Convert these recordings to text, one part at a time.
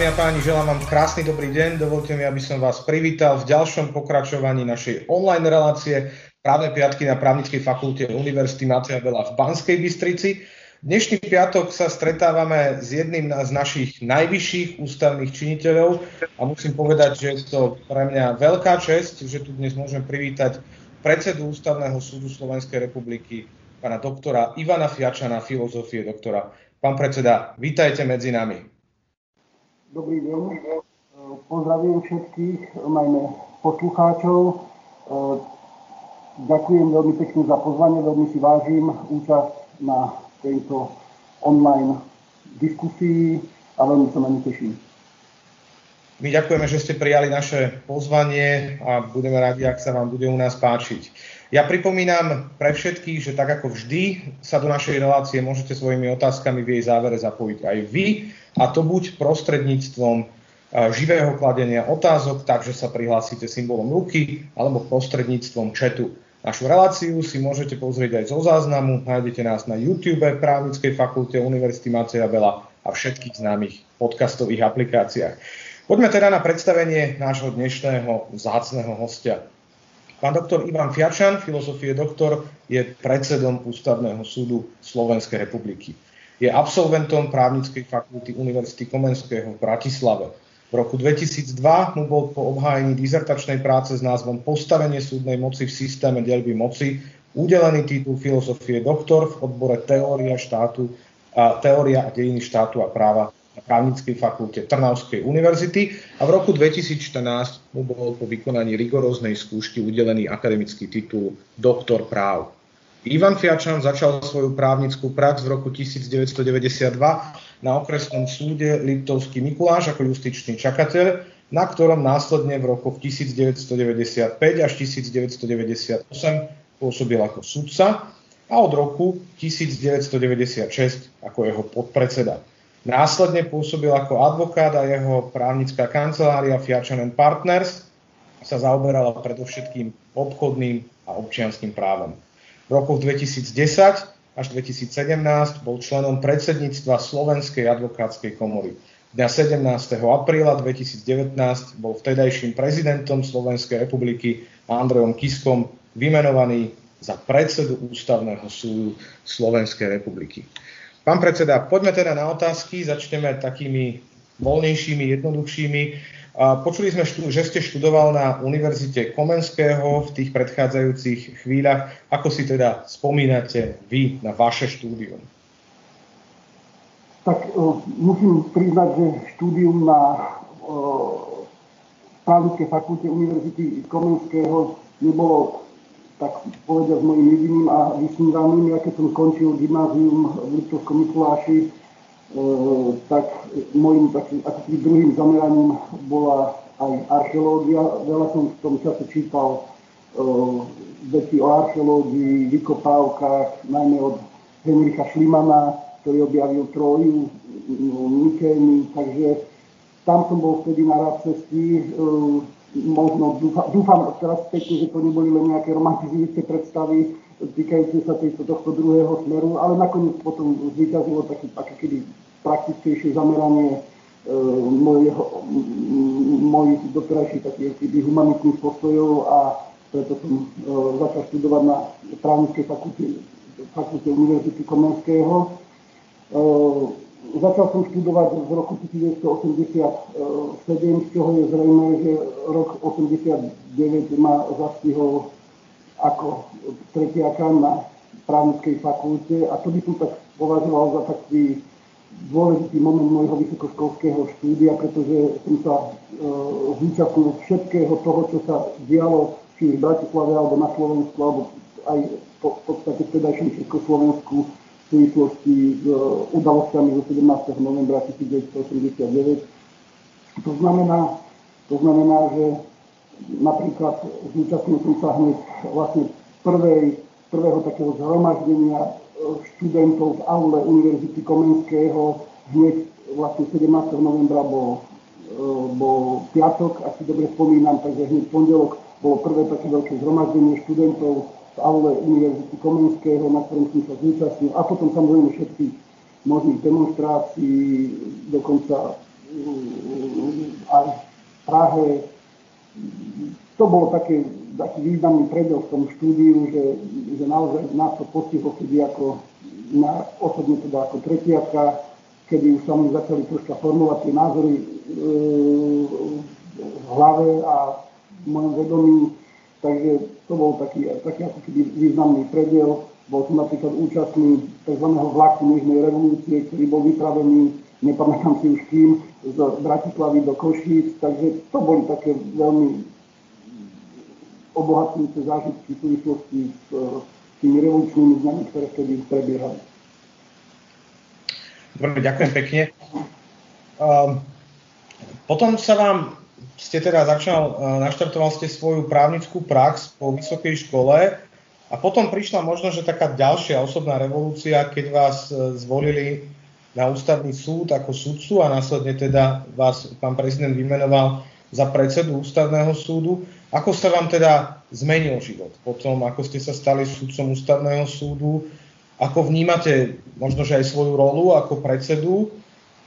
Dámy a páni, želám vám krásny dobrý deň. Dovolte mi, aby som vás privítal v ďalšom pokračovaní našej online relácie právne piatky na právnickej fakulte Univerzity Mateja Bela v Banskej Bystrici. Dnešný piatok sa stretávame s jedným z našich najvyšších ústavných činiteľov a musím povedať, že je to pre mňa veľká čest, že tu dnes môžem privítať predsedu Ústavného súdu Slovenskej republiky, pána doktora Ivana Fiačana, filozofie doktora. Pán predseda, vítajte medzi nami. Dobrý deň. Pozdravím všetkých, najmä poslucháčov. Ďakujem veľmi pekne za pozvanie, veľmi si vážim účasť na tejto online diskusii a veľmi sa na ne teším. My ďakujeme, že ste prijali naše pozvanie a budeme radi, ak sa vám bude u nás páčiť. Ja pripomínam pre všetkých, že tak ako vždy sa do našej relácie môžete svojimi otázkami v jej závere zapojiť aj vy a to buď prostredníctvom živého kladenia otázok, takže sa prihlásite symbolom ruky, alebo prostredníctvom četu. Našu reláciu si môžete pozrieť aj zo záznamu, nájdete nás na YouTube, Právnickej fakulte Univerzity Mateja Bela a všetkých známych podcastových aplikáciách. Poďme teda na predstavenie nášho dnešného vzácného hostia. Pán doktor Ivan Fiačan, filozofie doktor, je predsedom Ústavného súdu Slovenskej republiky. Je absolventom právnickej fakulty Univerzity Komenského v Bratislave. V roku 2002 mu bol po obhájení dizertačnej práce s názvom Postavenie súdnej moci v systéme delby moci udelený titul filozofie doktor v odbore teória, štátu, a, teória a dejiny štátu a práva právnickej fakulte Trnavskej univerzity a v roku 2014 mu bol po vykonaní rigoróznej skúšky udelený akademický titul doktor práv. Ivan Fiačan začal svoju právnickú prax v roku 1992 na okresnom súde Liptovský Mikuláš ako justičný čakateľ, na ktorom následne v rokoch 1995 až 1998 pôsobil ako sudca a od roku 1996 ako jeho podpredseda. Následne pôsobil ako advokát a jeho právnická kancelária Fiačan Partners sa zaoberala predovšetkým obchodným a občianským právom. V rokoch 2010 až 2017 bol členom predsedníctva Slovenskej advokátskej komory. Dňa 17. apríla 2019 bol vtedajším prezidentom Slovenskej republiky Andrejom Kiskom vymenovaný za predsedu Ústavného súdu Slovenskej republiky. Pán predseda, poďme teda na otázky. Začneme takými voľnejšími, jednoduchšími. Počuli sme, že ste študoval na Univerzite Komenského v tých predchádzajúcich chvíľach. Ako si teda spomínate vy na vaše štúdium? Tak musím priznať, že štúdium na právnickej fakulte Univerzity Komenského nebolo tak povedať s mojim jediným a vysnívaným. Ja keď som končil gymnázium v Liptovskom Mikuláši, tak môjim takým akým druhým zameraním bola aj archeológia. Veľa som v tom čase čítal veci o archeológii, vykopávkach, najmä od Henricha Šlimana, ktorý objavil Troju, Mykény, takže tam som bol vtedy na rad cesty. Možno dúfam, dúfam teraz späť, že to neboli len nejaké romantizujúce predstavy, týkajúce sa tejto, tohto druhého smeru, ale nakoniec potom zvyťazilo také, také kedy praktickejšie zameranie e, mojich doterajších takých humanitných postojov a preto som e, začal študovať na právnickej fakulte, fakulte Univerzity Komenského. E, začal som študovať v roku 1987, z čoho je zrejme, že rok 89 ma zastihol ako tretiaka na právnickej fakulte. A to by som tak považoval za taký dôležitý moment môjho vysokoškolského štúdia, pretože som sa e, zúčastnil všetkého toho, čo sa dialo či v Bratislave alebo na Slovensku, alebo aj po, v podstate v tedajšom Československu súvislosti s e, udalosťami zo 17. novembra 1989. To znamená, to znamená, že napríklad zúčastnil som sa hneď vlastne prvej, prvého takého zhromaždenia e, študentov z aule Univerzity Komenského. Hneď vlastne 17. novembra bol, e, bol piatok, ak si dobre spomínam, takže hneď pondelok bolo prvé také veľké zhromaždenie študentov aule Univerzity Komenského, na ktorom som sa zúčastnil. A potom samozrejme všetky možných demonstrácií, dokonca aj v Prahe. To bolo také, taký významný predel v tom štúdiu, že, že naozaj nás to postihlo kedy ako na, osobne teda ako tretiatka, kedy už sa mi začali troška formovať tie názory e, v hlave a v mojom vedomí. Takže to bol taký, taký ako keby významný predel. Bol som napríklad účastný tzv. vlaku mužnej revolúcie, ktorý bol vypravený, nepamätám si už kým, z Bratislavy do Košíc, takže to boli také veľmi obohacujúce zážitky v súvislosti s tými revolučnými znami, ktoré vtedy prebiehali. Dobre, ďakujem pekne. Um, potom sa vám, ste teda začal, uh, naštartoval ste svoju právnickú prax po vysokej škole a potom prišla možno, že taká ďalšia osobná revolúcia, keď vás uh, zvolili na ústavný súd ako sudcu a následne teda vás pán prezident vymenoval za predsedu ústavného súdu. Ako sa vám teda zmenil život potom, ako ste sa stali sudcom ústavného súdu? Ako vnímate možno, že aj svoju rolu ako predsedu?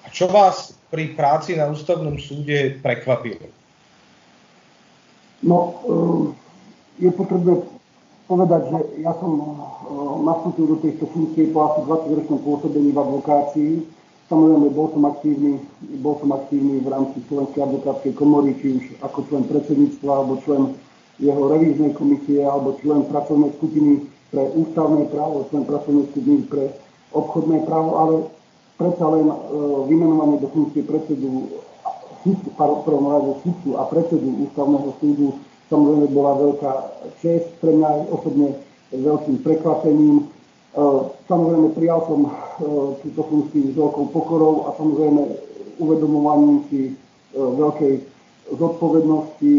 A čo vás pri práci na ústavnom súde prekvapilo? No, eh, je potrebné povedať, že ja som eh, nastúpil do tejto funkcie po asi 20 ročnom pôsobení v advokácii Samozrejme, bol som aktívny, bol som aktívny v rámci Slovenskej advokátskej komory, či už ako člen predsedníctva, alebo člen jeho revíznej komisie, alebo člen pracovnej skupiny pre ústavné právo, člen pracovnej skupiny pre obchodné právo, ale predsa len e, vymenovanie do funkcie predsedu prvom rade sudcu a predsedu ústavného súdu samozrejme bola veľká čest pre mňa osobne veľkým prekvapením. E, samozrejme, prijal som e, túto funkciu s veľkou pokorou a samozrejme uvedomovaním si e, veľkej zodpovednosti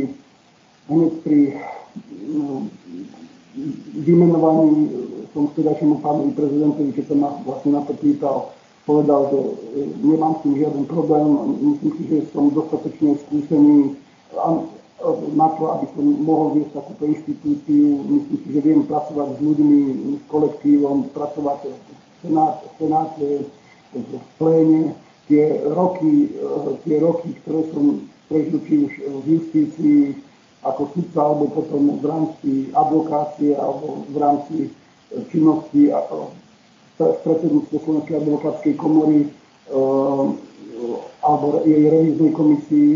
hneď pri vymenovaní som vtedajšiemu pánovi prezidentovi, keď sa ma vlastne na to pýtal, povedal, že nemám s tým žiaden problém, myslím si, že som dostatočne skúsený na to, aby som mohol viesť takúto inštitúciu. Myslím si, že viem pracovať s ľuďmi, s kolektívom, pracovať v senáte, v pléne. Tie roky, tie roky, ktoré som prežil či už v justícii ako sudca, alebo potom v rámci advokácie, alebo v rámci činnosti predsedníctve Slovenskej advokátskej komory eh, alebo jej revíznej komisii,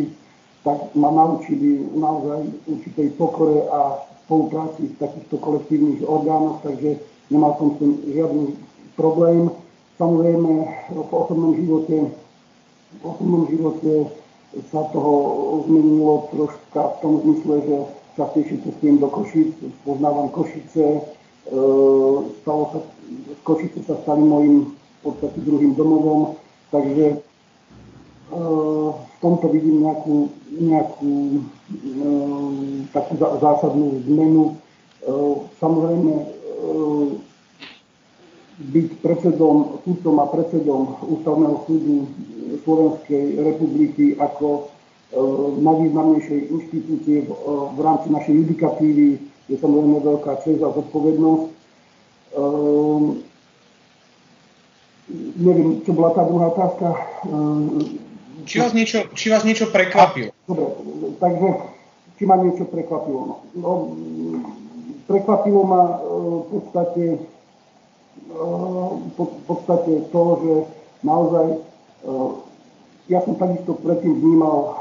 tak ma naučili naozaj určitej pokore a spolupráci v takýchto kolektívnych orgánoch, takže nemal som s tým žiadny problém. Samozrejme, v osobnom živote, v osobnom živote sa toho zmenilo troška v tom zmysle, že častejšie cestujem do Košic, poznávam Košice, stalo sa, Košice sa stali mojim v podstate druhým domovom, takže v tomto vidím nejakú, nejakú takú zásadnú zmenu. Samozrejme, byť predsedom, súdcom a predsedom Ústavného súdu Slovenskej republiky ako najvýznamnejšej inštitúcie v, v rámci našej judikatívy je samozrejme veľká čest a zodpovednosť neviem, čo bola tá druhá otázka. Či vás niečo, či vás niečo prekvapilo? Dobre, takže či ma niečo prekvapilo. No, no, prekvapilo ma e, v podstate, v e, podstate to, že naozaj e, ja som takisto predtým vnímal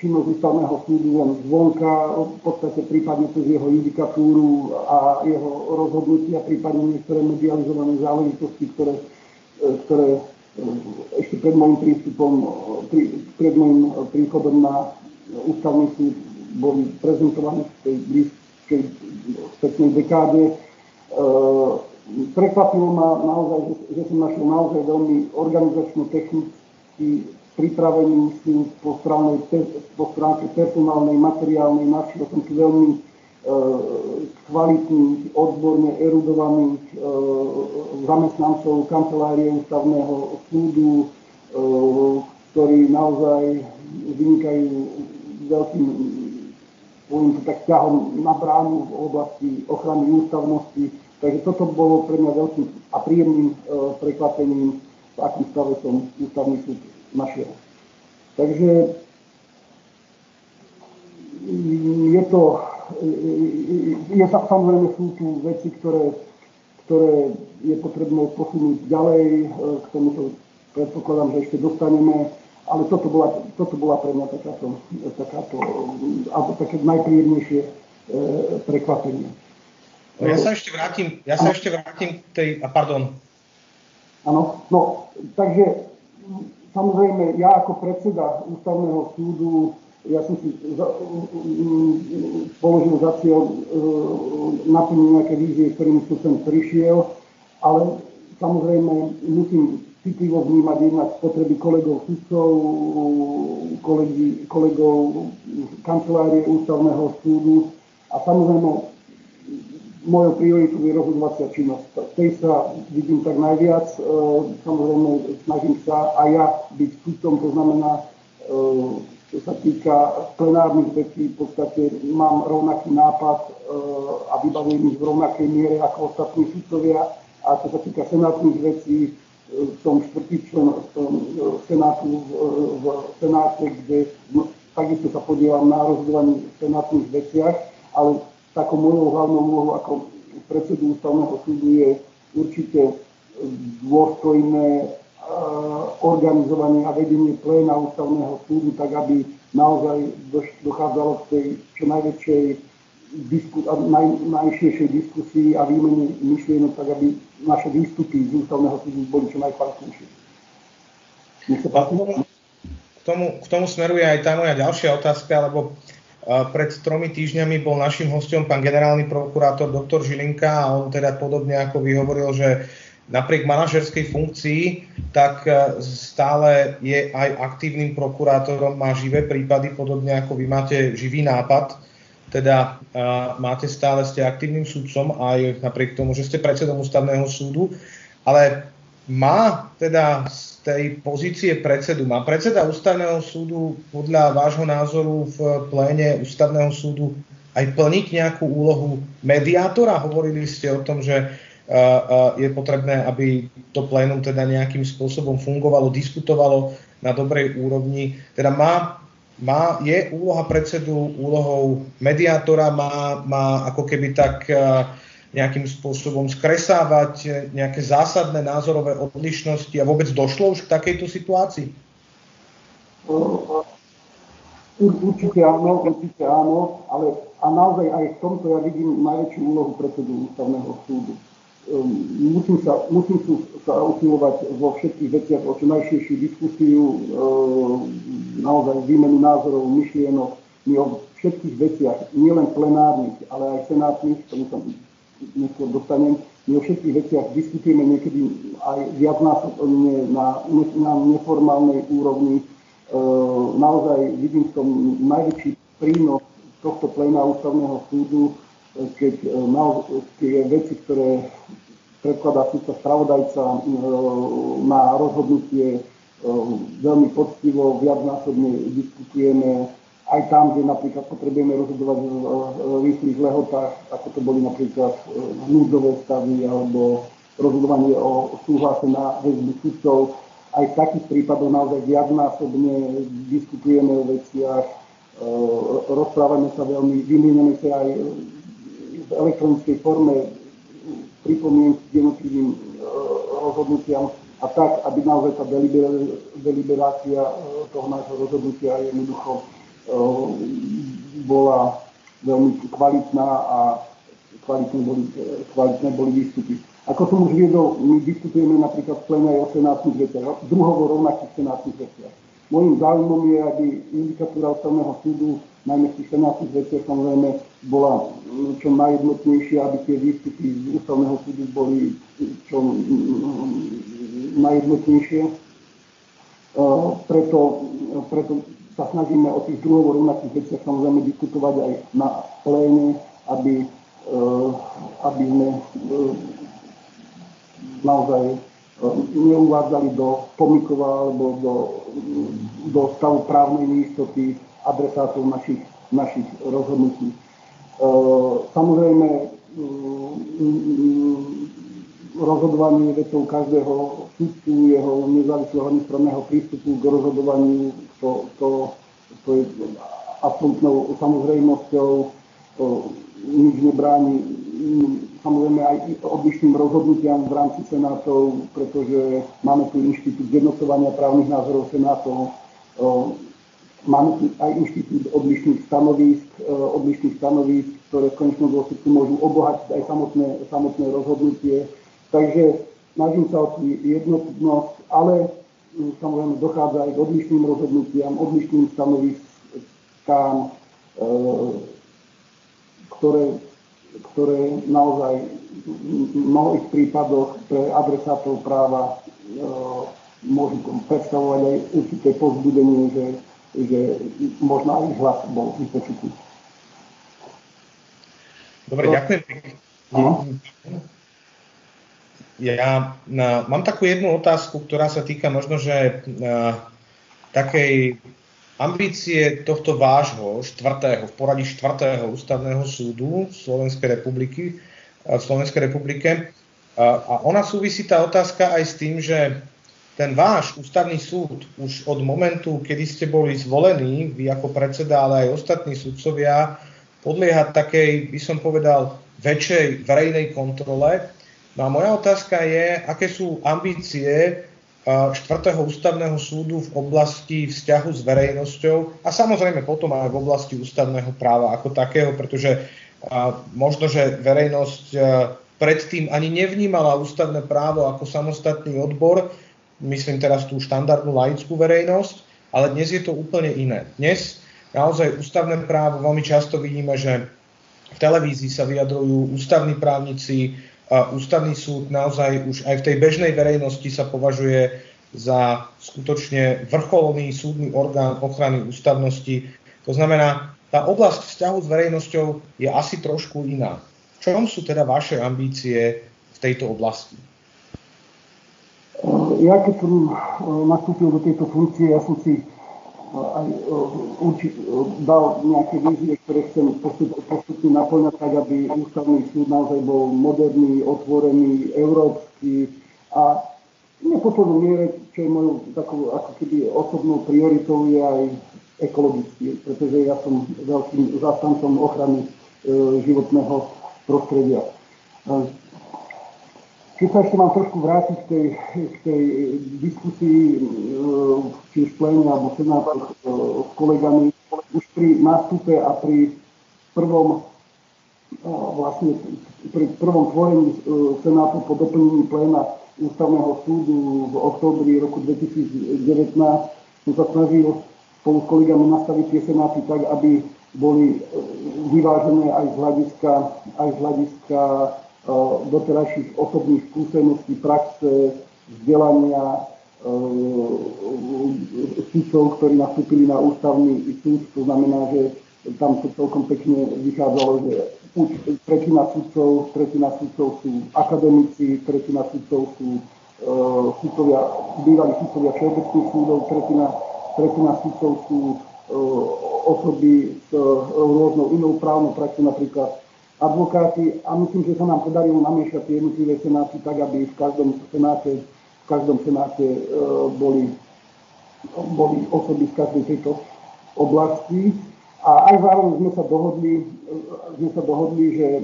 činnosť ústavného súdu len zvonka, v podstate prípadne cez jeho judikatúru a jeho rozhodnutia, prípadne niektoré medializované záležitosti, ktoré, ktoré ešte pred môjim prístupom, pred môjim príchodom na ústavný súd boli prezentované v tej blízkej spätnej dekáde. E, prekvapilo ma naozaj, že, že som našiel naozaj veľmi organizačno-technicky pripravený súd po, po stránke personálnej, materiálnej. Našiel som tu veľmi E, kvalitných, odborne erudovaných e, zamestnancov kancelárie ústavného súdu, e, ktorí naozaj vynikajú veľkým poviem to tak ťahom na bránu v oblasti ochrany ústavnosti. Takže toto bolo pre mňa veľkým a príjemným prekvapením, v akým stave som ústavný súd našiel. Takže je to, je, samozrejme sú tu veci, ktoré, ktoré je potrebné posunúť ďalej, k tomuto predpokladám, že ešte dostaneme, ale toto bola, toto bola pre mňa takáto, takáto alebo také najpríjemnejšie e, prekvapenie. No ja sa ešte vrátim, ja sa ešte vrátim k tej, a pardon. Áno, no, takže samozrejme ja ako predseda ústavného súdu ja som si za, položil za cieľ e, naplniť nejaké vízie, ktorým som sem prišiel, ale samozrejme musím citlivo vnímať jednak potreby kolegov sudcov, kolegov kancelárie ústavného súdu a samozrejme mojou prioritou je rozhodovacia činnosť. V tej sa vidím tak najviac. E, samozrejme snažím sa aj ja byť sudcom, to znamená, e, čo sa týka plenárnych vecí, v podstate mám rovnaký nápad e, a vybavujem ich v rovnakej miere ako ostatní sudcovia. A čo sa týka senátnych vecí, som štvrtý člen Senátu v, Senáte, kde no, takisto sa podielam na rozhodovaní v senátnych veciach, ale takou mojou hlavnou úlohou ako predsedu ústavného súdu je určite dôstojné organizovanie a vedenie pléna ústavného súdu, tak aby naozaj dochádzalo k tej čo najväčšej disku, naj, najširšej diskusii a výmene myšlienok, tak aby naše výstupy z ústavného súdu boli čo najkvalitnejšie. K tomu, k tomu smeruje aj tá moja ďalšia otázka, lebo pred tromi týždňami bol našim hostom pán generálny prokurátor doktor Žilinka a on teda podobne ako vy hovoril, že napriek manažerskej funkcii, tak e, stále je aj aktívnym prokurátorom, má živé prípady, podobne ako vy máte živý nápad. Teda uh, máte stále, ste aktívnym súdcom aj napriek tomu, že ste predsedom ústavného súdu, ale má teda z tej pozície predsedu, má predseda ústavného súdu podľa vášho názoru v pléne ústavného súdu aj plniť nejakú úlohu mediátora? Hovorili ste o tom, že uh, uh, je potrebné, aby to plénum teda nejakým spôsobom fungovalo, diskutovalo na dobrej úrovni. Teda má má, je úloha predsedu úlohou mediátora, má, má ako keby tak e, nejakým spôsobom skresávať nejaké zásadné názorové odlišnosti a vôbec došlo už k takejto situácii? Určite áno, určite áno, ale a naozaj aj v tomto ja vidím najväčšiu úlohu predsedu ústavného súdu. Ehm, musím sa, musím sa usilovať vo všetkých veciach o čo najširšiu diskusiu, ehm, naozaj výmenu názorov, myšlienok. My o všetkých veciach, nielen plenárnych, ale aj senátnych, tomu sa neskôr dostanem, my o všetkých veciach diskutujeme niekedy aj viacnásobne na, na neformálnej úrovni. Ehm, naozaj vidím v tom najväčší prínos tohto pléna ústavného súdu, keď e, mal tie veci, ktoré predkladá súdca spravodajca e, na rozhodnutie e, veľmi poctivo, viacnásobne diskutujeme aj tam, kde napríklad potrebujeme rozhodovať v rýchlych lehotách, ako to boli napríklad núdzové stavy alebo rozhodovanie o súhlase na väzbu sudcov. Aj v takých prípadoch naozaj viacnásobne diskutujeme o veciach, rozprávame sa veľmi, vymiename sa aj v elektronickej forme pripomienky k jednotlivým e, rozhodnutiam a tak, aby naozaj tá deliberácia e, toho nášho rozhodnutia jednoducho e, bola veľmi kvalitná a kvalitné boli, kvalitné boli výstupy. Ako som už viedol, my diskutujeme napríklad v plene aj o senátnych veciach, druhovo rovnakých senátnych veciach. Mojím záujmom je, aby judikatúra ústavného súdu, najmä v tých senátnych veciach, samozrejme, bola mm, čo najjednotnejšia, aby tie výstupy z ústavného súdu boli čo mm, najjednotnejšie. E, preto, preto sa snažíme o tých druhovo rovnakých veciach samozrejme diskutovať aj na pléne, aby, e, aby sme e, naozaj neuvádzali do pomikova alebo do, do stavu právnej neistoty adresátov našich, našich rozhodnutí. Samozrejme, mm, rozhodovanie vecou každého súdcu, jeho nezávislého nestranného prístupu k rozhodovaniu To, to, to je absolútnou samozrejmosťou, nič nebráni samozrejme aj odlišným rozhodnutiam v rámci senátov, pretože máme tu inštitút zjednocovania právnych názorov senátov, máme tu aj inštitút odlišných stanovísk, odlišných stanovísk, ktoré v konečnom dôsledku môžu obohatiť aj samotné, samotné rozhodnutie. Takže snažím sa o tú jednotnosť, ale samozrejme dochádza aj k odlišným rozhodnutiam, odlišným stanoviskám, ktoré ktoré naozaj v mnohých prípadoch pre adresátov práva e, môžu predstavovať aj určité povzbudenie, že, že možno aj hlas bol vypočutý. Dobre, ďakujem pekne. Ja na, mám takú jednu otázku, ktorá sa týka možno, že na, takej ambície tohto vášho štvrtého, v poradí štvrtého ústavného súdu Slovenskej republiky, v Slovenskej republike. A ona súvisí tá otázka aj s tým, že ten váš ústavný súd už od momentu, kedy ste boli zvolení, vy ako predseda, ale aj ostatní sudcovia, podlieha takej, by som povedal, väčšej verejnej kontrole. No a moja otázka je, aké sú ambície štvrtého ústavného súdu v oblasti vzťahu s verejnosťou a samozrejme potom aj v oblasti ústavného práva ako takého, pretože možno, že verejnosť predtým ani nevnímala ústavné právo ako samostatný odbor, myslím teraz tú štandardnú laickú verejnosť, ale dnes je to úplne iné. Dnes naozaj ústavné právo veľmi často vidíme, že v televízii sa vyjadrujú ústavní právnici, a ústavný súd naozaj už aj v tej bežnej verejnosti sa považuje za skutočne vrcholný súdny orgán ochrany ústavnosti. To znamená, tá oblasť vzťahu s verejnosťou je asi trošku iná. V čom sú teda vaše ambície v tejto oblasti? Ja keď som eh, nastúpil do tejto funkcie, ja som si aj e, e, dal nejaké vízie, ktoré chcem postupne naplňať tak, aby ústavný súd naozaj bol moderný, otvorený, európsky a v neposlednom miere, čo je mojou takou ako keby osobnou prioritou, je aj ekologický, pretože ja som veľkým zastancom ochrany e, životného prostredia. Keď sa ešte mám trošku vrátiť k tej, k tej diskusii, e, či už pléne alebo senátoch e, s kolegami, už pri nástupe a pri prvom e, vlastne pri prvom tvorení Senátu po doplnení pléna Ústavného súdu v októbri roku 2019 som sa snažil spolu s kolegami nastaviť tie Senáty tak, aby boli vyvážené aj z hľadiska, aj z hľadiska doterajších osobných skúseností, praxe, vzdelania sudcov, ktorí nastúpili na ústavný súd. To znamená, že tam to celkom pekne vychádzalo, že tretina sudcov, tretina sudcov sú akademici, tretina sudcov sú uh, sudcovia, bývalí sudcovia všeobecných súdov, tretina, tretina sudcov sú osoby s rôznou inou právnou praxou, napríklad advokáti a myslím, že sa nám podarilo namiešať tie jednotlivé senáty tak, aby v každom senáte, v každom senáte e, boli, boli osoby z každej tejto oblasti. A aj zároveň sme sa dohodli, e, sme sa dohodli že e,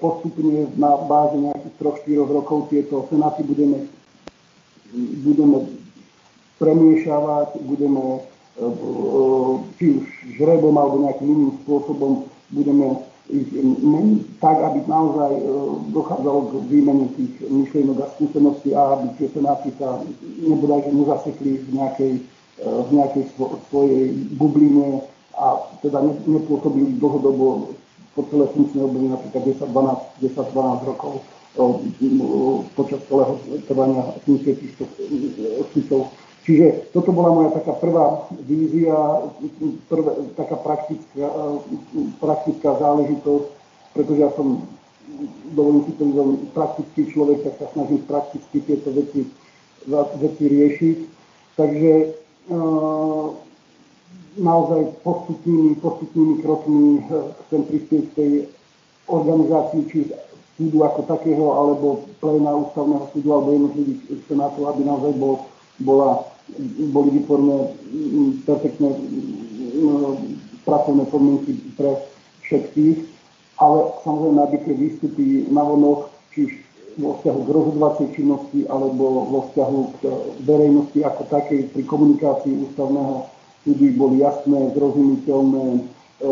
postupne na báze nejakých 3-4 rokov tieto senáty budeme, budeme premiešavať, budeme e, či už žrebom alebo nejakým iným spôsobom budeme tak, aby naozaj e, dochádzalo k výmene tých myšlienok a skúseností a aby tie senáty sa nebodaj, že nezasekli v nejakej, e, v nejakej svojej bubline a teda nepôsobili dlhodobo po celé funkčné obdobie, napríklad 10-12 rokov počas celého trvania funkcie týchto sudcov Čiže toto bola moja taká prvá vízia, prvá, taká praktická, praktická záležitosť, pretože ja som, dovolím si veľmi praktický človek, tak sa snažím prakticky tieto veci, veci riešiť. Takže e, naozaj postupnými, postupnými krokmi chcem prispieť k tej organizácii, či súdu ako takého, alebo pléna ústavného súdu, alebo jednotlivých senátov, aby naozaj bol, bola boli vytvorené perfektné pracovné podmienky pre všetkých, ale samozrejme, tie výstupy na vonok, či vo vzťahu k rozhodovacej činnosti alebo vo vzťahu k verejnosti ako takej pri komunikácii ústavného súdy boli jasné, zrozumiteľné, e,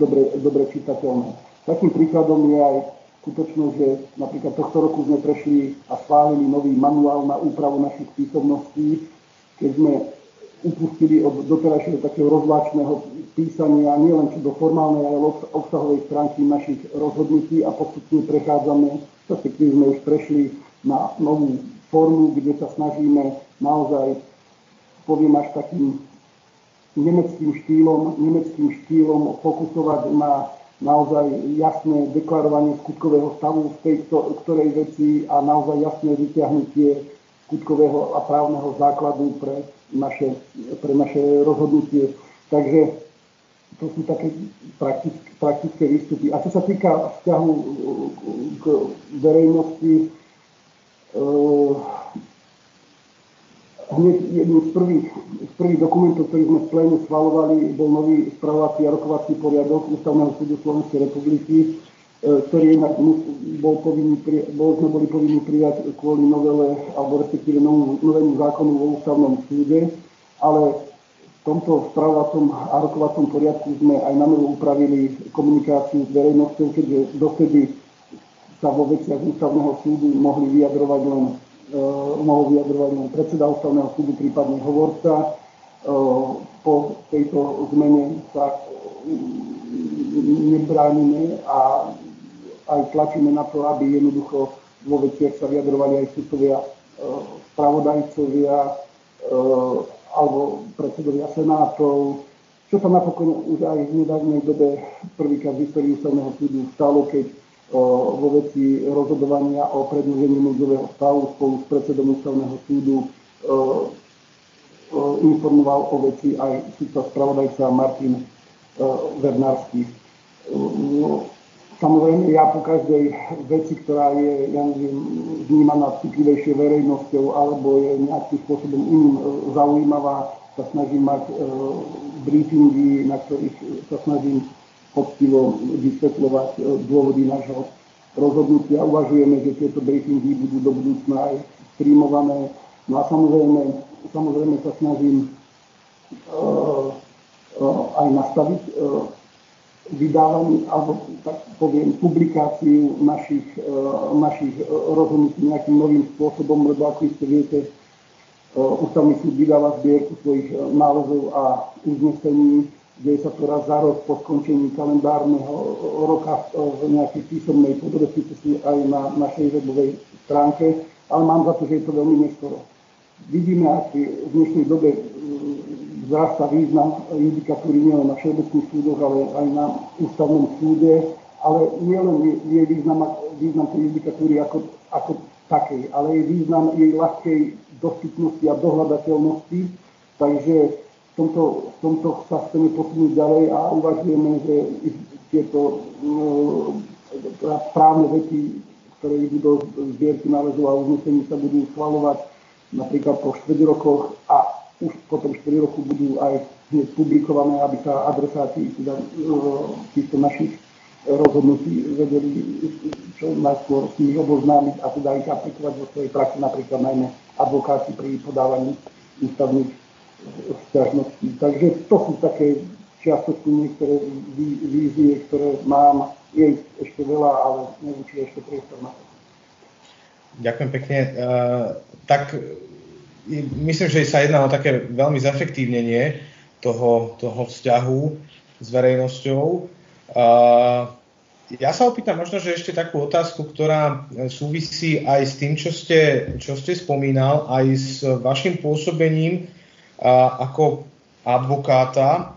dobre, dobre čitateľné. Takým príkladom je aj skutočnosť, že napríklad tohto roku sme prešli a schválili nový manuál na úpravu našich písomností, keď sme upustili od doterajšieho takého rozvláčného písania nielen čo do formálnej, ale obsahovej stránky našich rozhodnutí a postupne prechádzame, respektíve sme už prešli na novú formu, kde sa snažíme naozaj, poviem až takým nemeckým štýlom, nemeckým štýlom fokusovať na naozaj jasné deklarovanie skutkového stavu v tejto ktorej veci a naozaj jasné vyťahnutie skutkového a právneho základu pre naše, pre naše rozhodnutie. Takže to sú také praktické, praktické výstupy. A čo sa týka vzťahu k verejnosti, eh, hneď jedným z prvých, z prvých dokumentov, ktorý sme v pléne schvalovali, bol nový spravovací a rokovací poriadok Ústavného súdu Slovenskej republiky, e, ktorý jednak bol povinný, bol, sme boli povinni prijať kvôli novele, alebo respektíve novému zákonu o ústavnom súde, ale v tomto spravovacom a rokovacom poriadku sme aj na novo upravili komunikáciu s verejnosťou, keďže dovtedy sa vo veciach ústavného súdu mohli vyjadrovať len Eh, mohol vyjadrovať len predseda ústavného súdu, prípadne hovorca. Eh, po tejto zmene sa nebránime a aj tlačíme na to, aby jednoducho vo veciach sa vyjadrovali aj sudcovia, eh, spravodajcovia alebo predsedovia senátov, čo sa napokon už aj v nedávnej dobe prvýkrát v histórii ústavného súdu stalo, keď vo veci rozhodovania o predĺžení núdzového stavu spolu s predsedom ústavného súdu informoval o veci aj súdca spravodajca Martin Vernársky. Samozrejme, ja po každej veci, ktorá je, ja neviem, vnímaná citlivejšie verejnosťou alebo je nejakým spôsobom iným zaujímavá, sa snažím mať briefingy, na ktorých sa snažím poctivo vysvetľovať e, dôvody nášho rozhodnutia. Uvažujeme, že tieto briefingy budú do budúcna aj streamované. No a samozrejme, samozrejme sa snažím uh, uh, aj nastaviť uh, vydávanie, alebo tak poviem, publikáciu našich, našich rozhodnutí nejakým novým spôsobom, lebo ako ste viete, Ústavný súd vydáva zbierku svojich nálezov a uznesení deje sa to raz za rok po skončení kalendárneho roka v nejakej písomnej podobe, aj na našej webovej stránke, ale mám za to, že je to veľmi neskoro. Vidíme, aký v dnešnej dobe vzrastá význam judikatúry nielen na všeobecných súdoch, ale aj na ústavnom súde, ale nielen je význam, význam tej judikatúry ako, ako takej, ale je význam jej ľahkej dostupnosti a dohľadateľnosti. Takže v tomto, v tomto sa chceme posunúť ďalej a uvažujeme, že tieto no, právne veci, ktoré idú do zbierky nálezov a uznesení sa budú schvalovať napríklad po 4 rokoch a už potom 4 roku budú aj publikované, aby sa adresáti teda, týchto našich rozhodnutí vedeli čo najskôr s nimi oboznámiť a teda ich aplikovať vo svojej praxi, napríklad najmä advokáti pri podávaní ústavných stiažností. Takže to sú také čiastočky niektoré vízie, ktoré mám. Je ich ešte veľa, ale neviem, či je ešte priestor na to. Ďakujem pekne. Uh, tak myslím, že sa jedná o také veľmi zefektívnenie toho, toho vzťahu s verejnosťou. Uh, ja sa opýtam možno, že ešte takú otázku, ktorá súvisí aj s tým, čo ste, čo ste spomínal, aj s vašim pôsobením ako advokáta.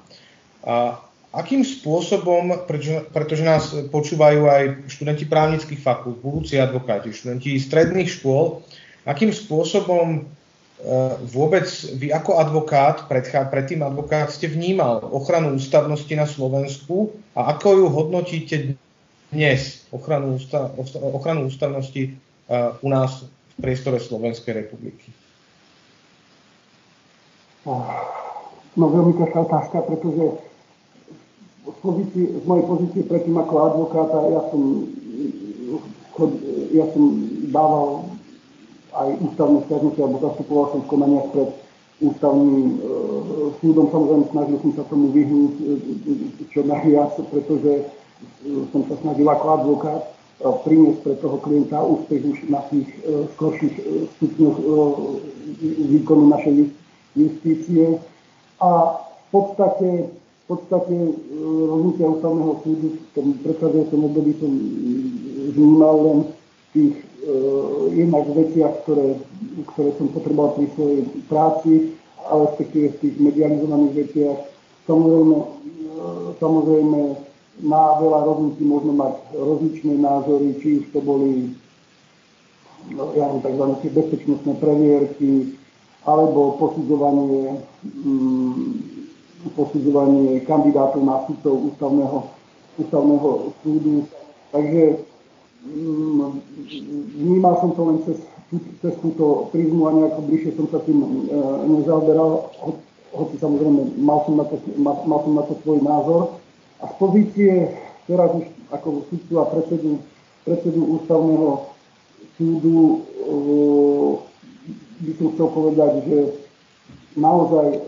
A akým spôsobom, pretože, pretože nás počúvajú aj študenti právnických fakult, budúci advokáti, študenti stredných škôl, akým spôsobom vôbec vy ako advokát, pred, predtým advokát, ste vnímal ochranu ústavnosti na Slovensku a ako ju hodnotíte dnes, ochranu, ochranu ústavnosti e, u nás v priestore Slovenskej republiky? No veľmi ťažká otázka, pretože z mojej pozície predtým ako advokáta ja som, ja som dával aj ústavné stiažnosti, alebo zastupoval som v konaniach pred ústavným e, súdom. Samozrejme snažil som sa tomu vyhnúť e, čo najviac, pretože e, som sa snažil ako advokát e, priniesť pre toho klienta úspech už na tých e, skorších e, stupňoch e, výkonu našej justície. A v podstate v podstate e, rozhodnutia ústavného súdu v tom predchádzajúcom období som vnímal len tých uh, jednak veciach, ktoré, ktoré som potreboval pri svojej práci, ale respektíve v tých medializovaných veciach. Samozrejme, uh, samozrejme na veľa rozhodnutí môžeme mať rozličné názory, či už to boli no, ja tzv. bezpečnostné previerky, alebo posudzovanie um, posudzovanie kandidátov na súdcov ústavného, ústavného súdu. Takže mm, vnímal som to len cez, cez túto prízmu a nejako bližšie som sa tým e, nezaoberal, hoci samozrejme mal som, na to, mal, mal som na to svoj názor. A z pozície teraz už ako súdcu a predsedu, predsedu ústavného súdu e, by som chcel povedať, že naozaj e,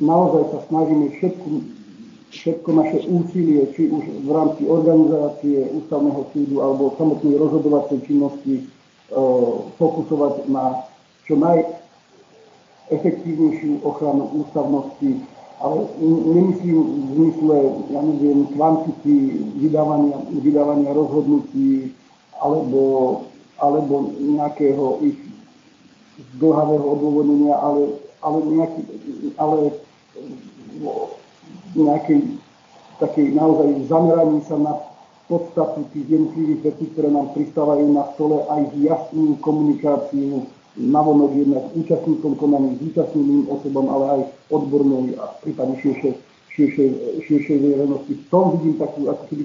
naozaj sa snažíme všetko, všetko naše úsilie, či už v rámci organizácie ústavného súdu alebo samotnej rozhodovacej činnosti e, fokusovať na čo najefektívnejšiu ochranu ústavnosti, ale nemyslím v zmysle, ja neviem, kvantity vydávania, vydávania rozhodnutí alebo, alebo nejakého ich zdlhavého odôvodnenia, ale, ale, nejaký, ale nejakej takej naozaj zameraní sa na podstatu tých jednotlivých vecí, ktoré nám pristávajú na stole, aj s jasnú komunikáciu navonok jednak účastníkom konaní, s účastným osobom, ale aj odbornej a prípadne širšej, širšej, širšej verejnosti. V tom vidím takú, ako keby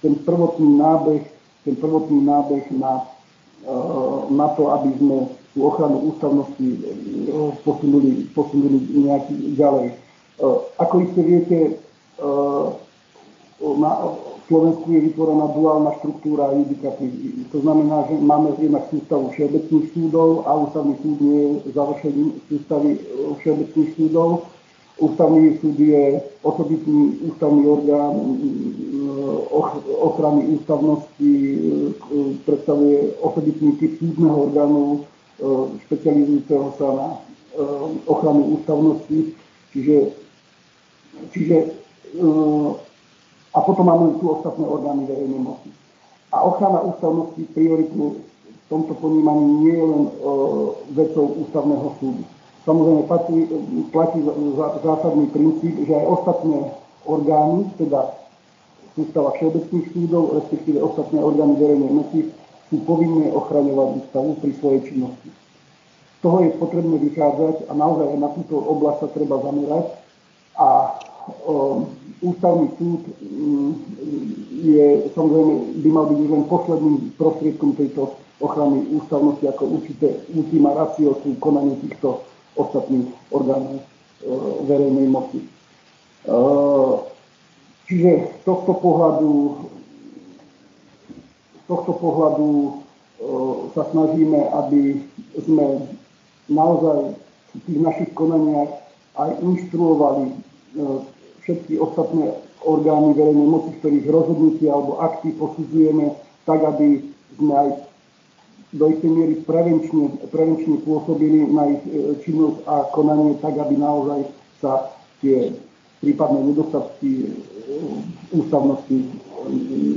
ten prvotný nábeh, ten prvotný nábeh na, uh, na to, aby sme tú ochranu ústavnosti uh, posunuli, posunuli nejaký ďalej. Eh, ako iste viete, eh, na Slovensku je vytvorená duálna štruktúra judikatúry. To znamená, že máme jednak sústavu všeobecných súdov a ústavný súd je završením sústavy eh, všeobecných súdov. Ústavný súd je osobitný ústavný orgán ochrany ústavnosti, predstavuje osobitný typ súdneho orgánu špecializujúceho sa na ochranu ústavnosti. Čiže Čiže, eh, a potom máme tu ostatné orgány verejnej moci. A ochrana ústavnosti prioritne v tomto ponímaní nie je len eh, vecou ústavného súdu. Samozrejme platí, platí zásadný princíp, že aj ostatné orgány, teda sústava všeobecných súdov, respektíve ostatné orgány verejnej moci, sú povinné ochraňovať ústavu pri svojej činnosti. Z toho je potrebné vychádzať a naozaj aj na túto oblasť sa treba zamerať a ústavný súd mm, je, samozrejme, by mal byť len posledným prostriedkom tejto ochrany ústavnosti ako určité ultima ratio sú konanie týchto ostatných orgánov e, verejnej moci. E, čiže z tohto pohľadu, z tohto pohľadu e, sa snažíme, aby sme naozaj v tých našich konaniach aj inštruovali všetky ostatné orgány verejnej moci, ktorých rozhodnutia alebo akty posudzujeme tak, aby sme aj do istej miery prevenčne, prevenčne pôsobili na ich e, činnosť a konanie tak, aby naozaj sa tie prípadné nedostatky e, ústavnosti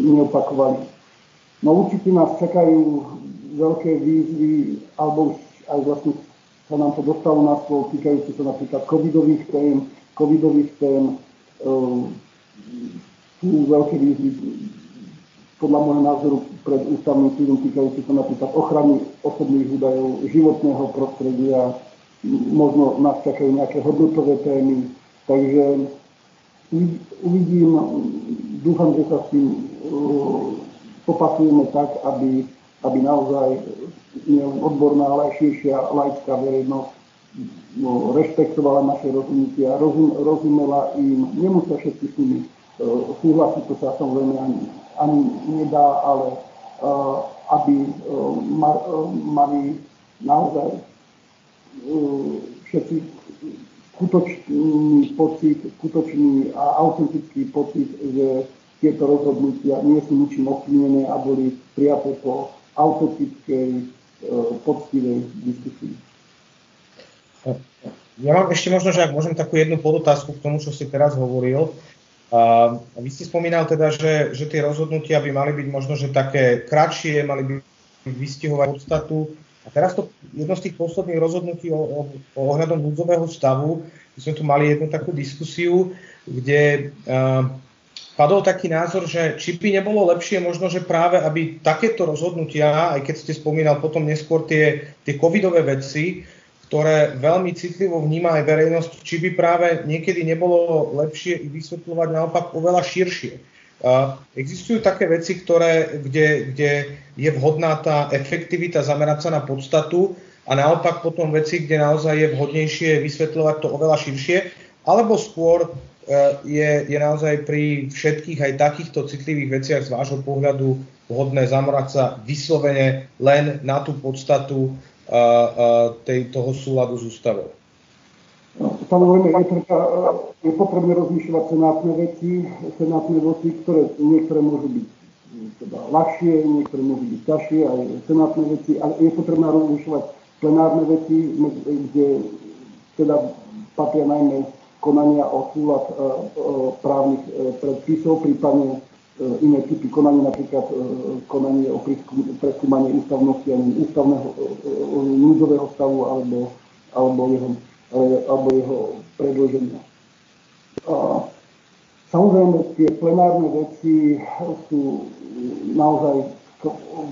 neopakovali. No určite nás čakajú veľké výzvy, alebo už aj vlastne sa nám to dostalo na stôl, týkajúce sa napríklad covidových tém, covidových tém, sú ehm, veľké výzvy podľa môjho názoru pred ústavným súdom týkajúci sa napríklad ochrany osobných údajov, životného prostredia, možno nás čakajú nejaké hodnotové témy. Takže uvidím, dúfam, že sa s tým ehm, popasujeme tak, aby, aby naozaj nielen odborná, ale aj širšia laická verejnosť no, rešpektovala naše rozhodnutia, rozum, rozumela im, nemusia všetky s nimi uh, súhlasiť, to sa samozrejme ani, ani nedá, ale uh, aby uh, ma, uh, mali naozaj uh, všetci skutočný pocit, skutočný a autentický pocit, že tieto rozhodnutia nie sú ničím ovplyvnené a boli prijaté po autentickej, poctivej diskusii. Ja mám ešte možno, že ak môžem takú jednu podotázku k tomu, čo si teraz hovoril. A vy ste spomínal teda, že, že tie rozhodnutia by mali byť možno, že také kratšie, mali by vystihovať podstatu. A teraz to jedno z tých posledných rozhodnutí o, o, o ohľadom núdzového stavu, my sme tu mali jednu takú diskusiu, kde uh, padol taký názor, že či by nebolo lepšie možno, že práve aby takéto rozhodnutia, aj keď ste spomínal potom neskôr tie, tie covidové veci, ktoré veľmi citlivo vníma aj verejnosť, či by práve niekedy nebolo lepšie ich vysvetľovať naopak oveľa širšie. Uh, existujú také veci, ktoré, kde, kde je vhodná tá efektivita zamerať sa na podstatu a naopak potom veci, kde naozaj je vhodnejšie vysvetľovať to oveľa širšie, alebo skôr uh, je, je naozaj pri všetkých aj takýchto citlivých veciach z vášho pohľadu vhodné zamerať sa vyslovene len na tú podstatu a, a tej, toho súladu s ústavou? No, samozrejme, je, treba, je potrebné rozmýšľať senátne veci, senátne veci, ktoré niektoré môžu byť teda ľahšie, niektoré môžu byť ťažšie, aj senátne veci, ale je potrebné rozmýšľať plenárne veci, kde teda patria najmä konania o súlad právnych e, predpisov, prípadne E, iné typy konania, napríklad e, konanie o preskúmanie ústavnosti ústavného e, núdzového stavu alebo, alebo, jeho, alebo jeho predloženia. A samozrejme, tie plenárne veci sú naozaj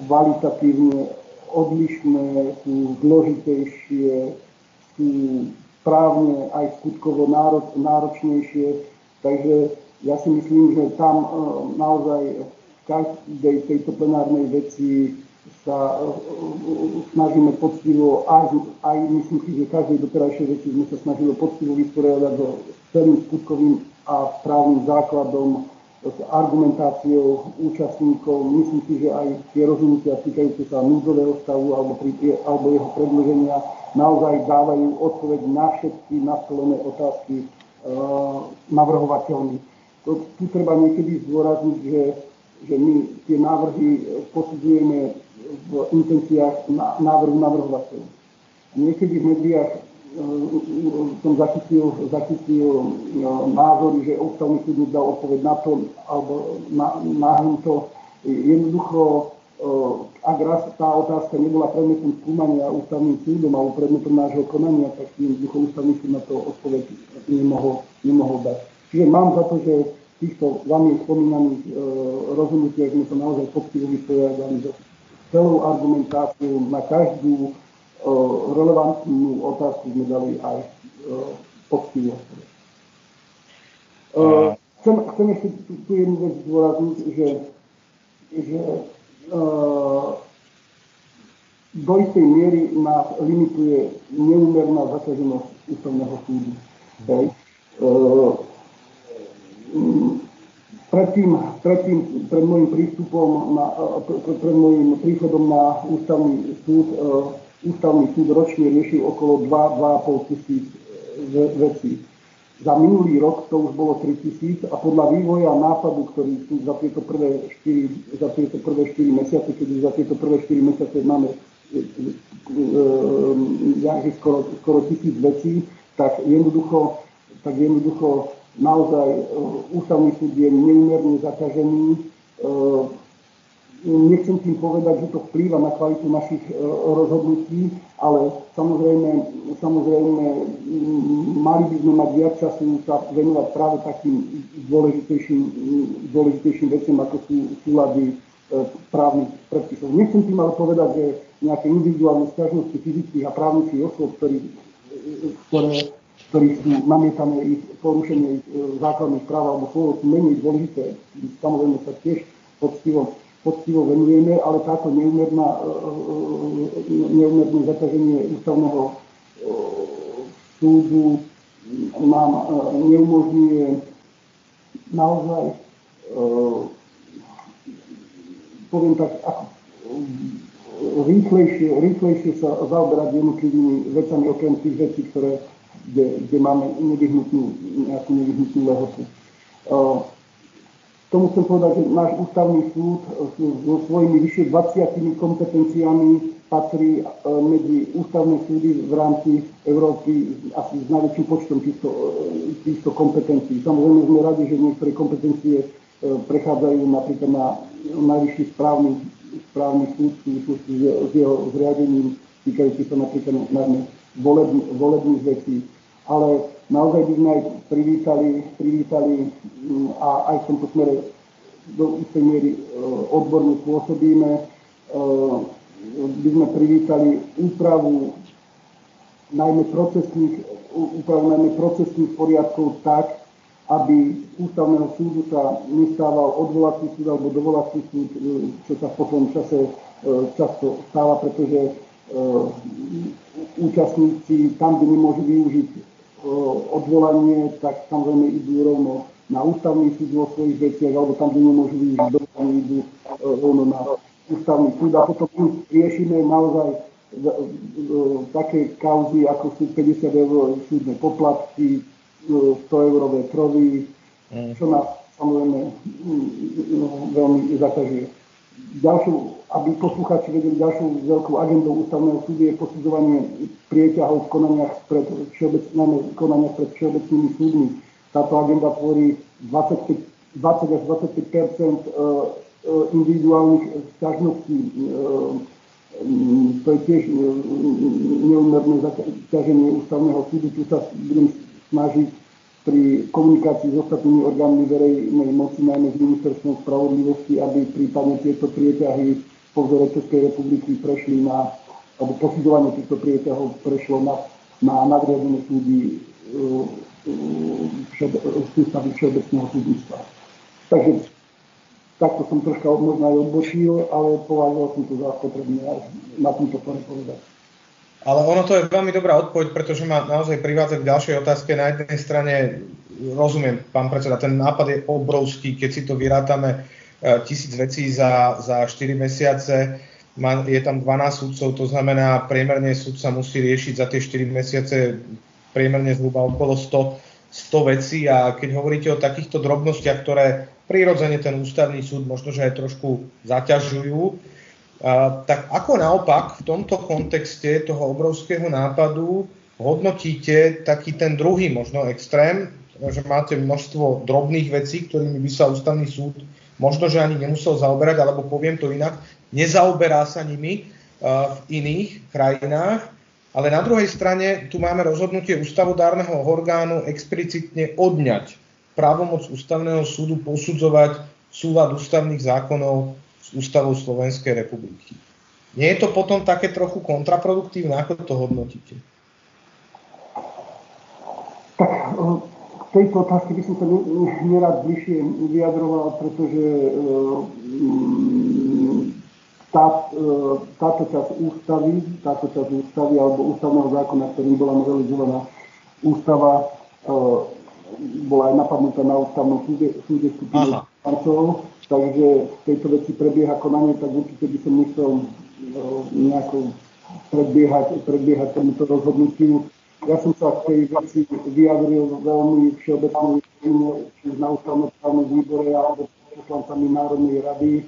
kvalitatívne odlišné, sú zložitejšie, sú právne aj skutkovo náročnejšie, takže ja si myslím, že tam e, naozaj v každej tejto plenárnej veci sa e, e, snažíme poctivo, aj, aj myslím si, že každej doterajšej veci sme sa snažili poctivo vysporiadať so celým skutkovým a právnym základom, s argumentáciou účastníkov. Myslím si, že aj tie rozhodnutia týkajúce sa núdzového stavu alebo, pri, alebo jeho predloženia naozaj dávajú odpoveď na všetky nastolené otázky uh, navrhovateľných. To, tu treba niekedy zdôrazniť, že, že my tie návrhy posudzujeme v intenciách návrhu navrhovateľov. Niekedy v médiách uh, som zachytil, zachytil uh, názory, že ústavný súd dal odpoveď na to, alebo na, na to. Jednoducho, ak raz tá otázka nebola predmetom skúmania ústavným súdom alebo predmetom nášho konania, tak jednoducho ústavný súd na to odpoveď nemohol, nemohol dať. Čiže mám za to, že v týchto vami spomínaných e, rozhodnutiach sme sa naozaj poctivo vysporiadali so celou argumentáciou na každú e, relevantnú otázku sme dali aj e, poctivo. E, chcem, chcem ešte tu, tu jednu vec zdôrazniť, že, že e, do istej miery nás limituje neúmerná zaťaženosť ústavného súdu. Okay? E, predtým, predtým, pred môjim prístupom, na, pred môjim príchodom na ústavný súd, e, ústavný súd ročne riešil okolo 2-2,5 tisíc e, vecí. Za minulý rok to už bolo 3 tisíc a podľa vývoja nápadu, ktorý tu za tieto prvé 4, za tieto prvé 4 mesiace, keď za tieto prvé 4 mesiace máme e, skoro, skoro tisíc vecí, tak jednoducho, tak jednoducho naozaj e, ústavný súd je neumerne zaťažený. E, nechcem tým povedať, že to vplýva na kvalitu našich e, rozhodnutí, ale samozrejme, samozrejme mali by sme mať viac času sa venovať práve takým dôležitejším, dôležitejším veciam, ako sú súlady právnych predpisov. Nechcem tým ale povedať, že nejaké individuálne stiažnosti fyzických a právnických osôb, ktoré ktorých sú namietané ich porušenie ich e, základných práv alebo slobod sú menej dôležité. Samozrejme sa tiež poctivo, poctivo venujeme, ale táto neúmerná, e, e, neúmerné zaťaženie ústavného súdu nám neumožňuje naozaj, poviem tak, ako rýchlejšie, rýchlejšie sa zaoberať jednotlivými vecami, okrem tých vecí, ktoré, kde, kde máme nevyhnutnú, nejakú nevyhnutnú lehotu. Tomu chcem povedať, že náš ústavný súd so svojimi vyššie 20 kompetenciami patrí medzi ústavné súdy v rámci Európy asi s najväčším počtom týchto, týchto kompetencií. Samozrejme sme radi, že niektoré kompetencie prechádzajú napríklad na najvyšší správny správny súd v súvislosti s jeho zriadením, týkajúci sa napríklad najmä volebných, volebných vecí. Ale naozaj by sme aj privítali, privítali mm, a aj v tomto smere do istej miery e, odborne pôsobíme, e, by sme privítali úpravu najmä procesných, úpravu najmä procesných poriadkov tak, aby ústavného súdu sa nestával odvolací súd alebo dovolací súd, e, čo sa v poslednom čase často stáva, pretože účastníci tam, kde nemôžu využiť odvolanie, tak samozrejme idú rovno na ústavný súd vo svojich veciach, alebo tam, kde nemôžu využiť dovolanie, idú rovno na ústavný súd. A potom riešime naozaj také kauzy, ako sú 50 eur súdne poplatky, 100 eurové trovy, mm. čo nás samozrejme mm, no, veľmi zaťažuje. Ďalšou, aby poslucháči vedeli, ďalšou veľkou agendou ústavného súdu je posudzovanie prieťahov v konaniach pred, konaniach pred všeobecnými súdmi. Táto agenda tvorí 25, 20 až 25 e, e, individuálnych sťažností. E, to je tiež neumerné zaťaženie ústavného súdu. Tu sa budem snažiť pri komunikácii s ostatnými orgánmi verejnej moci, najmä s ministerstvom spravodlivosti, aby prípadne tieto prieťahy po vzore Českej republiky prešli na, alebo posudzovanie týchto prieťahov prešlo na, na nadriadené súdy sústavy všeobecného súdnictva. Takže takto som troška možno aj odbočil, ale považoval som to za potrebné na tomto povedať. Ale ono to je veľmi dobrá odpoveď, pretože ma naozaj privádza k ďalšej otázke. Na jednej strane rozumiem, pán predseda, ten nápad je obrovský, keď si to vyrátame e, tisíc vecí za, za 4 mesiace, je tam 12 súdcov, to znamená, priemerne súdca musí riešiť za tie 4 mesiace priemerne zhruba okolo 100, 100 vecí. A keď hovoríte o takýchto drobnostiach, ktoré prirodzene ten ústavný súd možno, že aj trošku zaťažujú, tak ako naopak v tomto kontexte toho obrovského nápadu hodnotíte taký ten druhý možno extrém, že máte množstvo drobných vecí, ktorými by sa ústavný súd možno, že ani nemusel zaoberať, alebo poviem to inak, nezaoberá sa nimi v iných krajinách, ale na druhej strane tu máme rozhodnutie ústavodárneho orgánu explicitne odňať právomoc ústavného súdu posudzovať súlad ústavných zákonov ústavou Slovenskej republiky. Nie je to potom také trochu kontraproduktívne? Ako to hodnotíte? Tejto otázke by som sa nerad bližšie vyjadroval, pretože tá, táto časť ústavy, táto časť ústavy alebo ústavného zákona, ktorým bola novelizovaná ústava, bola aj napadnutá na ústavnom súde, súde skupinou takže v tejto veci prebieha konanie, tak určite by som nechcel e, nejako predbiehať, predbiehať tomuto rozhodnutiu. Ja som sa v tej veci vyjadril veľmi všeobecne, či na ústavnoprávnom výbore alebo poslancami Národnej rady. E,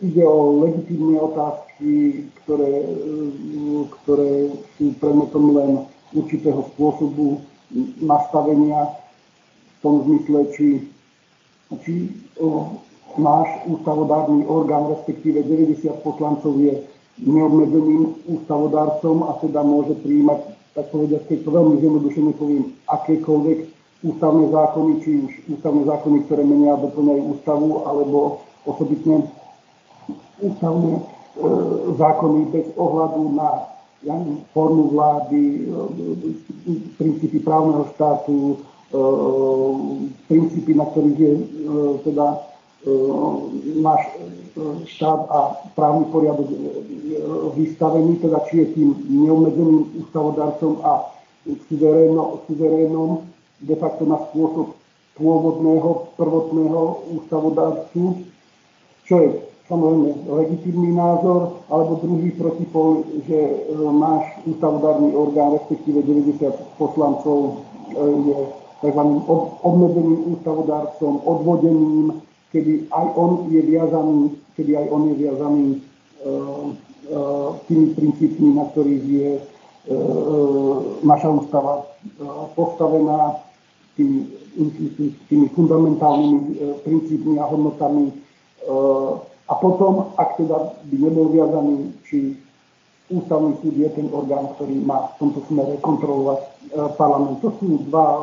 ide o legitímne otázky, ktoré, e, ktoré sú predmetom len určitého spôsobu nastavenia v tom zmysle, či, či náš ústavodárny orgán, respektíve 90 poslancov je neobmedzeným ústavodárcom a teda môže prijímať, tak povediať, keď to veľmi zjednodušene poviem, akékoľvek ústavné zákony, či už ústavné zákony, ktoré menia a doplňajú ústavu, alebo osobitne ústavné e, zákony bez ohľadu na ja formu vlády, e, princípy právneho štátu, e, princípy, na ktorých je e, teda náš e, štát a právny poriadok e, vystavený, teda či je tým neobmedzeným ústavodarcom a suverénom de facto na spôsob pôvodného, prvotného ústavodárcu, čo je samozrejme legitimný názor, alebo druhý protipol, že e, náš ústavodárny orgán, respektíve 90 poslancov e, je tzv. obmedzeným ústavodárcom, odvodeným, kedy aj on je viazaný, kedy aj on je viazaný e, tými princípmi, na ktorých je naša ústava postavená, tými, tými fundamentálnymi princípmi a hodnotami a potom, ak teda by nebol viazaný, či ústavný súd je ten orgán, ktorý má v tomto smere kontrolovať e, parlament. To sú dva e,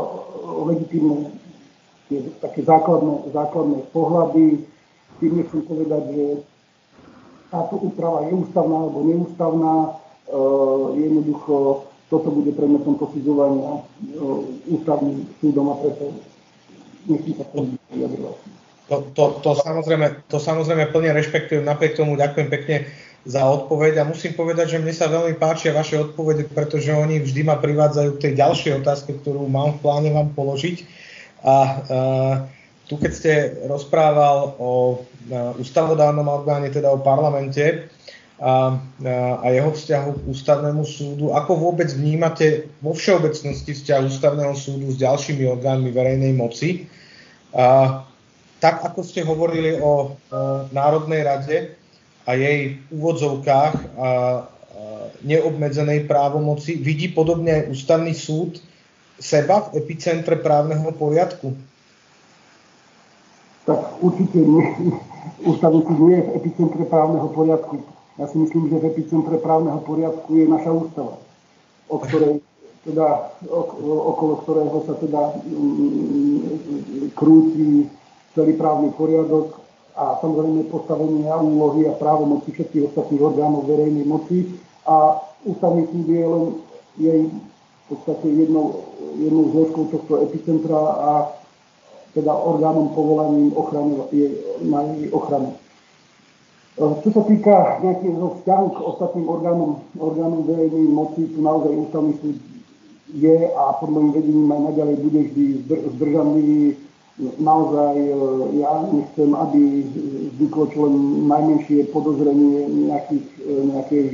legitímne také základné, základné pohľady. Tým nechcem povedať, že táto úprava je ústavná alebo neústavná. E, jednoducho toto bude predmetom posudzovania ústavným súdom a preto nechcem sa to vyjadrovať. To, to, to, samozrejme, to samozrejme plne rešpektujem, napriek tomu ďakujem pekne za odpoveď a musím povedať, že mne sa veľmi páčia vaše odpovede, pretože oni vždy ma privádzajú k tej ďalšej otázke, ktorú mám v pláne vám položiť. A uh, tu keď ste rozprával o uh, ústavodárnom orgáne, teda o parlamente a, a jeho vzťahu k ústavnému súdu, ako vôbec vnímate vo všeobecnosti vzťah ústavného súdu s ďalšími orgánmi verejnej moci? A, tak ako ste hovorili o, o Národnej rade a jej úvodzovkách a neobmedzenej právomoci, vidí podobne aj ústavný súd seba v epicentre právneho poriadku? Tak určite nie. Ústavný súd nie je v epicentre právneho poriadku. Ja si myslím, že v epicentre právneho poriadku je naša ústava, o ktorej teda, okolo ktorého sa teda krúti celý právny poriadok a samozrejme postavenie a úlohy a právomoci všetkých ostatných orgánov verejnej moci a ústavný súd je len jej podstate jednou, jednou zložkou tohto epicentra a teda orgánom povolaním ochrany, je, na jej ochranu. E, čo sa týka nejakého vzťahu k ostatným orgánom, orgánom verejnej moci, tu naozaj ústavný súd je a pod môjim vedením aj naďalej bude vždy zdržanlivý naozaj e, ja nechcem, aby vzniklo čo len najmenšie podozrenie nejakých, e, nejakého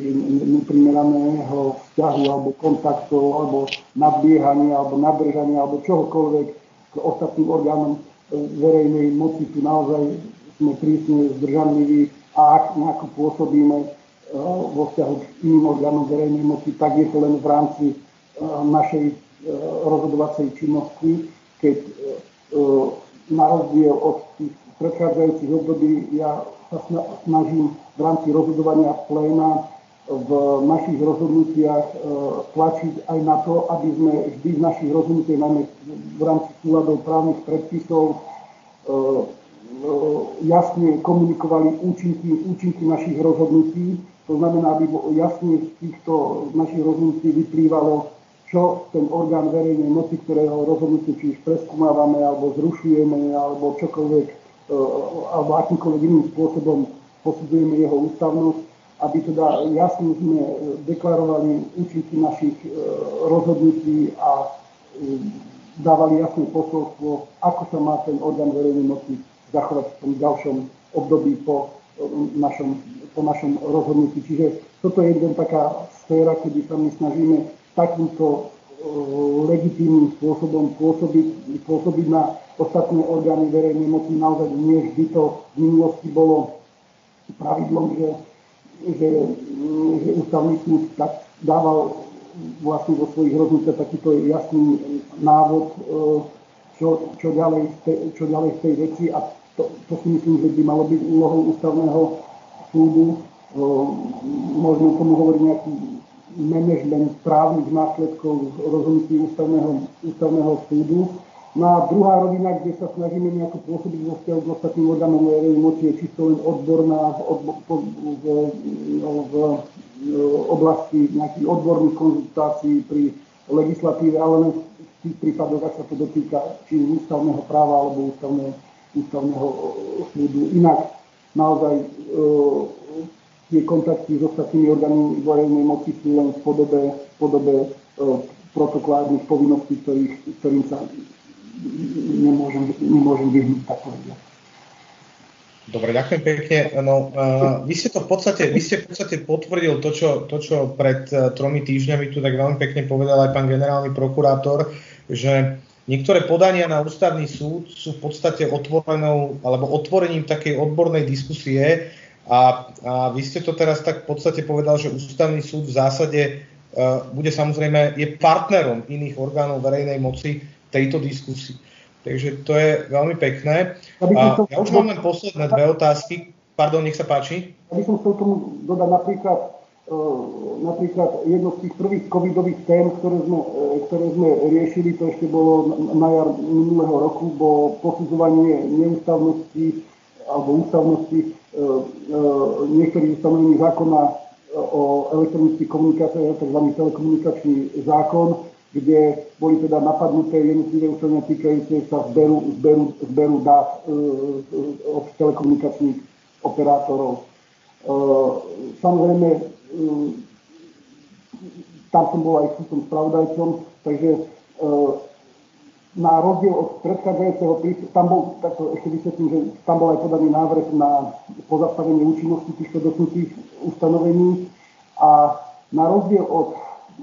neprimeraného vzťahu alebo kontaktov alebo nadbiehania alebo nadržania alebo čohokoľvek k ostatným orgánom e, verejnej moci. Tu naozaj sme prísne zdržanliví a ak nejako pôsobíme vo vzťahu k iným orgánom verejnej moci, tak je to len v rámci našej rozhodovacej činnosti, keď na rozdiel od tých predchádzajúcich období ja sa snažím v rámci rozhodovania pléna v našich rozhodnutiach e, tlačiť aj na to, aby sme vždy v našich rozhodnutiach, najmä v rámci súladov právnych predpisov, e, e, jasne komunikovali účinky, účinky našich rozhodnutí. To znamená, aby jasne z týchto našich rozhodnutí vyplývalo, čo ten orgán verejnej moci, ktorého rozhodnutie či už preskúmávame, alebo zrušujeme, alebo čokoľvek, e, alebo akýmkoľvek iným spôsobom posudzujeme jeho ústavnosť, aby teda jasne sme deklarovali účinky našich e, rozhodnutí a e, dávali jasné posolstvo, ako sa má ten orgán verejnej moci zachovať v tom ďalšom období po našom, po našom rozhodnutí. Čiže toto je jeden taká sféra, kedy sa my snažíme takýmto legitímnym spôsobom pôsobiť, pôsobiť na ostatné orgány verejnej moci. Naozaj nie vždy to v minulosti bolo pravidlom, že, že, že ústavný súd tak dával vlastne vo svojich rozhodnutiach takýto jasný návod, e, čo, čo, ďalej, čo ďalej v tej veci a to, to si myslím, že by malo byť úlohou ústavného súdu. E, Môžeme tomu hovoriť nejaký management právnych následkov rozhodnutí ústavného, ústavného súdu. No a druhá rovina, kde sa snažíme nejako pôsobiť vo vzťahu k ostatným orgánom verejnej moci, je čisto len odborná v, odbo- v, no, v, v oblasti nejakých odborných konzultácií pri legislatíve, ale len v tých prípadoch, ak sa to dotýka či ústavného práva alebo ústavného, ústavného súdu. Inak naozaj e, tie kontakty s ostatnými orgánmi verejnej moci sú len v podobe, v podobe e, protokolárnych povinností, ktorých, ktorým sa nemôžem, nemôžem vyhnúť, tak. Dobre, ďakujem pekne. No, uh, vy ste to v podstate, vy ste v podstate potvrdil to čo, to, čo pred uh, tromi týždňami tu tak veľmi pekne povedal aj pán generálny prokurátor, že niektoré podania na ústavný súd sú v podstate otvorenou alebo otvorením takej odbornej diskusie a, a vy ste to teraz tak v podstate povedal, že ústavný súd v zásade uh, bude samozrejme, je partnerom iných orgánov verejnej moci tejto diskusii. Takže to je veľmi pekné. A ja už mám len posledné dve otázky. Pardon, nech sa páči. Ja by som chcel tomu dodať napríklad, uh, napríklad jedno z tých prvých covidových tém, ktoré sme, uh, ktoré sme riešili, to ešte bolo na jar minulého roku, bolo posudzovanie neústavnosti alebo ústavnosti niektorých ustanovení zákona o elektronických komunikáciách, tzv. telekomunikačný zákon, kde boli teda napadnuté jednotlivé účelne týkajúce sa zberu, zberu, zberu dát e, e, od telekomunikačných operátorov. E, samozrejme, e, tam som bol aj som spravodajcom, takže e, na rozdiel od predchádzajúceho prístupu, tam bol, takto ešte vysvetlím, že tam bol aj podaný návrh na pozastavenie účinnosti týchto dotknutých ustanovení. A na rozdiel od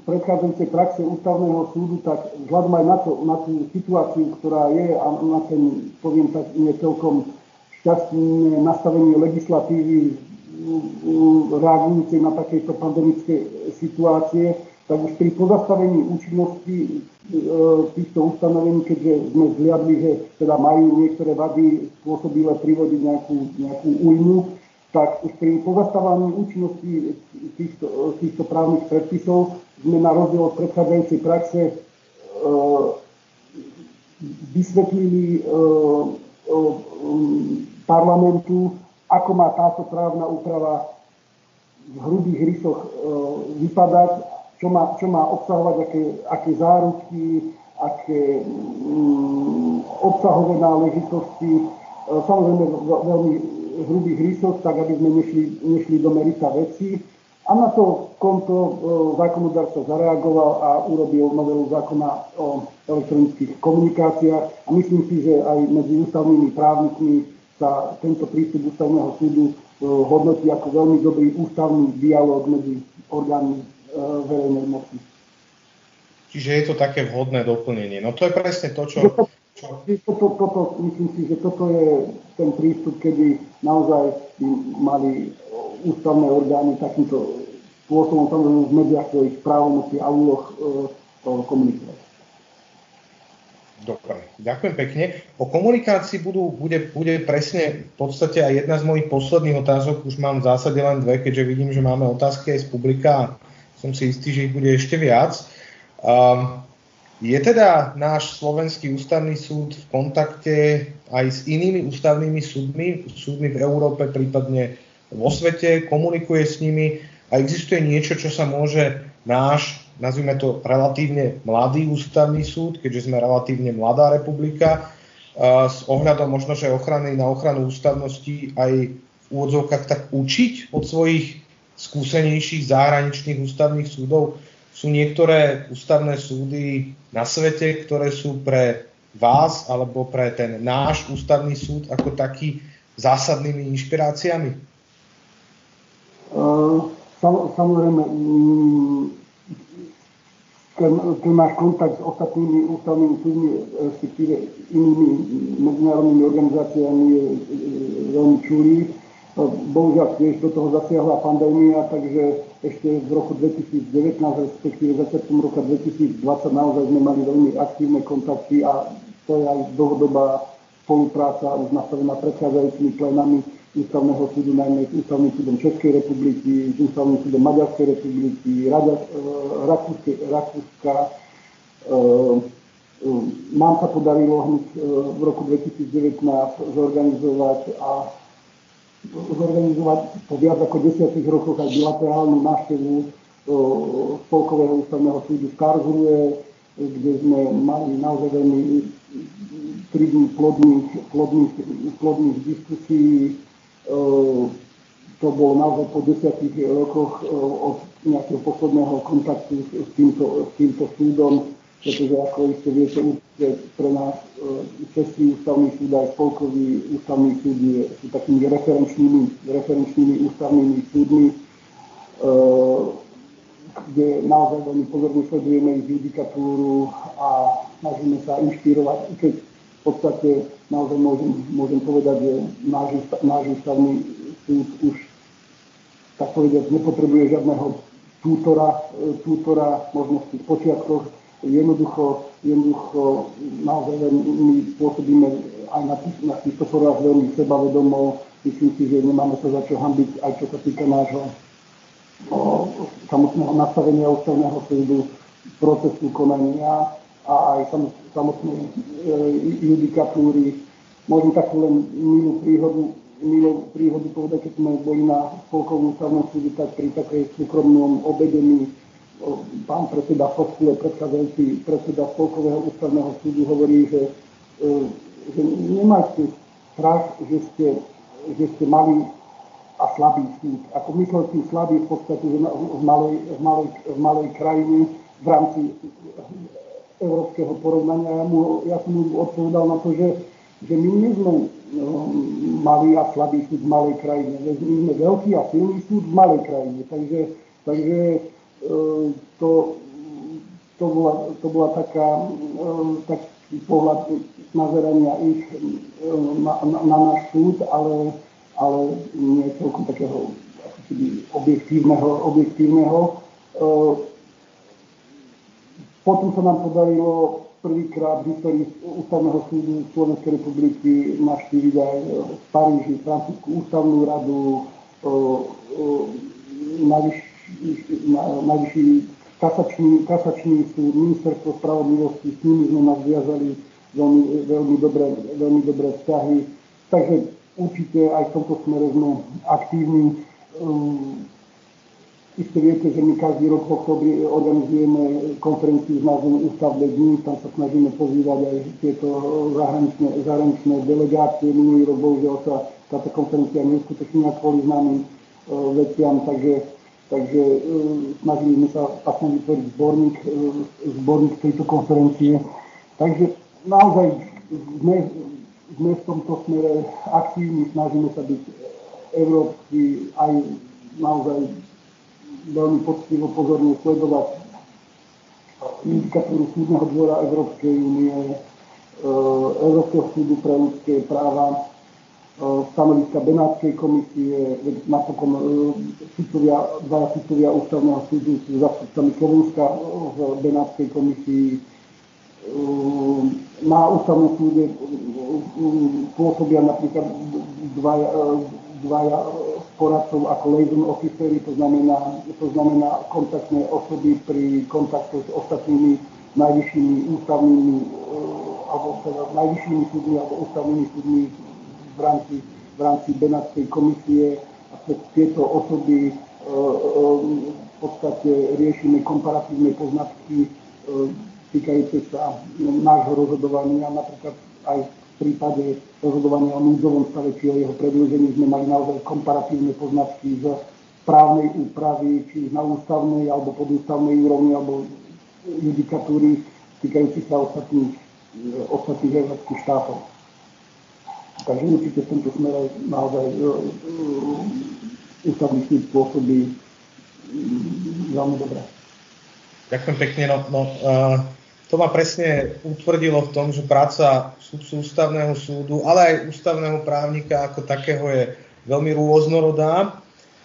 predchádzajúcej praxe ústavného súdu, tak vzhľadom aj na, to, na tú situáciu, ktorá je a na ten, poviem tak, nie celkom šťastné nastavenie legislatívy reagujúcej na takéto pandemické situácie, tak už pri pozastavení účinnosti týchto ustanovení, keďže sme zliadli, že teda majú niektoré vady spôsobile privodiť nejakú, nejakú újmu, tak už pri pozastavení účinnosti týchto, týchto právnych predpisov sme na rozdiel od predchádzajúcej praxe e, vysvetlili e, e, parlamentu, ako má táto právna úprava v hrubých rysoch vypadať, čo má, čo má obsahovať, aké, aké záruky, aké um, obsahové náležitosti, samozrejme veľmi hrubých rysoch, tak aby sme nešli, nešli do merita veci. A na to konto e, zákonodárca zareagoval a urobil novelu zákona o elektronických komunikáciách. A myslím si, že aj medzi ústavnými právnikmi sa tento prístup ústavného súdu e, hodnotí ako veľmi dobrý ústavný dialog medzi orgánmi e, verejnej moci. Čiže je to také vhodné doplnenie. No to je presne to, čo... Čo? Toto, toto, myslím si, že toto je ten prístup, kedy naozaj by mali ústavné orgány takýmto spôsobom samozrejme v mediách svojich právomocí a úloh e, komunikovať. Dobre, ďakujem pekne. O komunikácii budú, bude, bude presne v podstate aj jedna z mojich posledných otázok. Už mám v zásade len dve, keďže vidím, že máme otázky aj z publika som si istý, že ich bude ešte viac. Um, je teda náš slovenský ústavný súd v kontakte aj s inými ústavnými súdmi, súdmi v Európe, prípadne vo svete, komunikuje s nimi a existuje niečo, čo sa môže náš, nazvime to relatívne mladý ústavný súd, keďže sme relatívne mladá republika, s ohľadom možno, že ochrany na ochranu ústavnosti aj v úvodzovkách tak učiť od svojich skúsenejších zahraničných ústavných súdov. Sú niektoré ústavné súdy na svete, ktoré sú pre vás alebo pre ten náš ústavný súd ako taký zásadnými inšpiráciami? Samozrejme, mm, ten, ten náš kontakt s ostatnými ústavnými súdmi, respektíve inými medzinárodnými organizáciami je veľmi čulý. Bohužiaľ tiež do toho zasiahla pandémia, takže ešte v roku 2019, respektíve začiatkom roka 2020 naozaj sme mali veľmi aktívne kontakty a to je aj dlhodobá spolupráca už nastavená predchádzajúcimi plénami ústavného súdu, najmä s ústavným súdom Českej republiky, s ústavným súdom Maďarskej republiky, Rada, e, Rakúske, Rakúska. E, e, nám sa podarilo hneď v roku 2019 zorganizovať a zorganizovať po viac ako desiatých rokoch aj bilaterálnu návštevu Spolkového ústavného súdu v Karlsruhe, kde sme mali naozaj veľmi tri dní plodných, plodných, plodných diskusí, to bolo naozaj po desiatich rokoch od nejakého posledného kontaktu s týmto, s týmto súdom, pretože ako iste viete, určite pre nás Český ústavný súd aj Spolkový ústavný súd je, sú takými referenčnými, referenčnými ústavnými súdmi, kde naozaj veľmi pozorne sledujeme ich judikatúru a snažíme sa inšpirovať, keď v podstate naozaj môžem, môžem povedať, že náš, náš ústavný súd už tak povedať, nepotrebuje žiadneho tútora, tútora možno v počiatkoch. Jednoducho, jednoducho naozaj my pôsobíme aj na, tých, na týchto forách veľmi sebavedomo. Myslím si, že nemáme sa za čo hambiť, aj čo sa týka nášho o, samotného nastavenia ústavného súdu, procesu konania a aj samotnej e, judikatúry. Môžem takú len milú príhodu milú príhodu povedať, keď sme boli na spolkovom ústavnom súde, tak pri takej súkromnom obedení pán predseda Foskule, predchádzajúci predseda spolkového ústavného súdu hovorí, že, e, že nemajte strach, že ste, že ste mali a slabý súd. Ako myslel tým slabý v podstate v, malej, v, malej, v malej krajine v rámci európskeho porovnania. Ja, mu, ja som mu odpovedal na to, že, že my nie sme No, malý a slabý súd v malej krajine. My sme veľký a silný súd v malej krajine. Takže, takže to, to, bola, to bola taká, e, taký pohľad nazerania ich e, na, na, na náš súd, ale, ale nie celkom takého objektívneho, objektívneho. Potom sa nám podarilo prvýkrát v histórii Ústavného súdu Slovenskej republiky navštíviť aj v Paríži francúzsku ústavnú radu, najvyšší kasačný, kasačný súd, ministerstvo spravodlivosti, s nimi sme nás viazali veľmi, veľmi, dobré, veľmi dobré vzťahy. Takže určite aj v tomto smere sme aktívni. Isto viete, že my každý rok v oktobri organizujeme konferenciu s názvom Ústavné dní, tam sa snažíme pozývať aj tieto zahraničné, zahraničné delegácie. Minulý rok bohužiaľ sa táto konferencia neuskutočnila kvôli známym e, veciam, takže, takže e, snažili sme sa aspoň vytvoriť zborník, e, zborník tejto konferencie. Takže naozaj sme, sme v tomto smere aktívni, snažíme sa byť európsky aj naozaj veľmi poctivo pozorne sledovať judikatúru Súdneho dvora Európskej únie, e, Európskeho súdu pre ľudské práva, e, stanoviska Benátskej komisie, napokon e, sudcovia, dvaja sudcovia ústavného súdu sú zastupcami Slovenska v Benátskej komisii. Na ústavnom súde pôsobia napríklad dvaja, dvaja poradcov ako liaison officery, to znamená, to znamená kontaktné osoby pri kontakte s ostatnými najvyššími ústavnými alebo teda najvyššími súdmi alebo ústavnými súdmi v rámci, v rámci Benátskej komisie a cez tieto osoby eh, eh, v podstate riešime komparatívne poznatky týkajúce sa nášho rozhodovania, napríklad aj prípade rozhodovania o núdzovom stave či o jeho predĺžení sme mali naozaj komparatívne poznatky z právnej úpravy, či na ústavnej alebo podústavnej úrovni, alebo judikatúry týkajúcich sa ostatných, ostatných európskych štátov. Takže určite v tomto smere naozaj e, e, ústavný súd pôsobí veľmi dobre. Ďakujem pekne. No, no, uh, to ma presne utvrdilo v tom, že práca súdcu ústavného súdu, ale aj ústavného právnika ako takého je veľmi rôznorodá.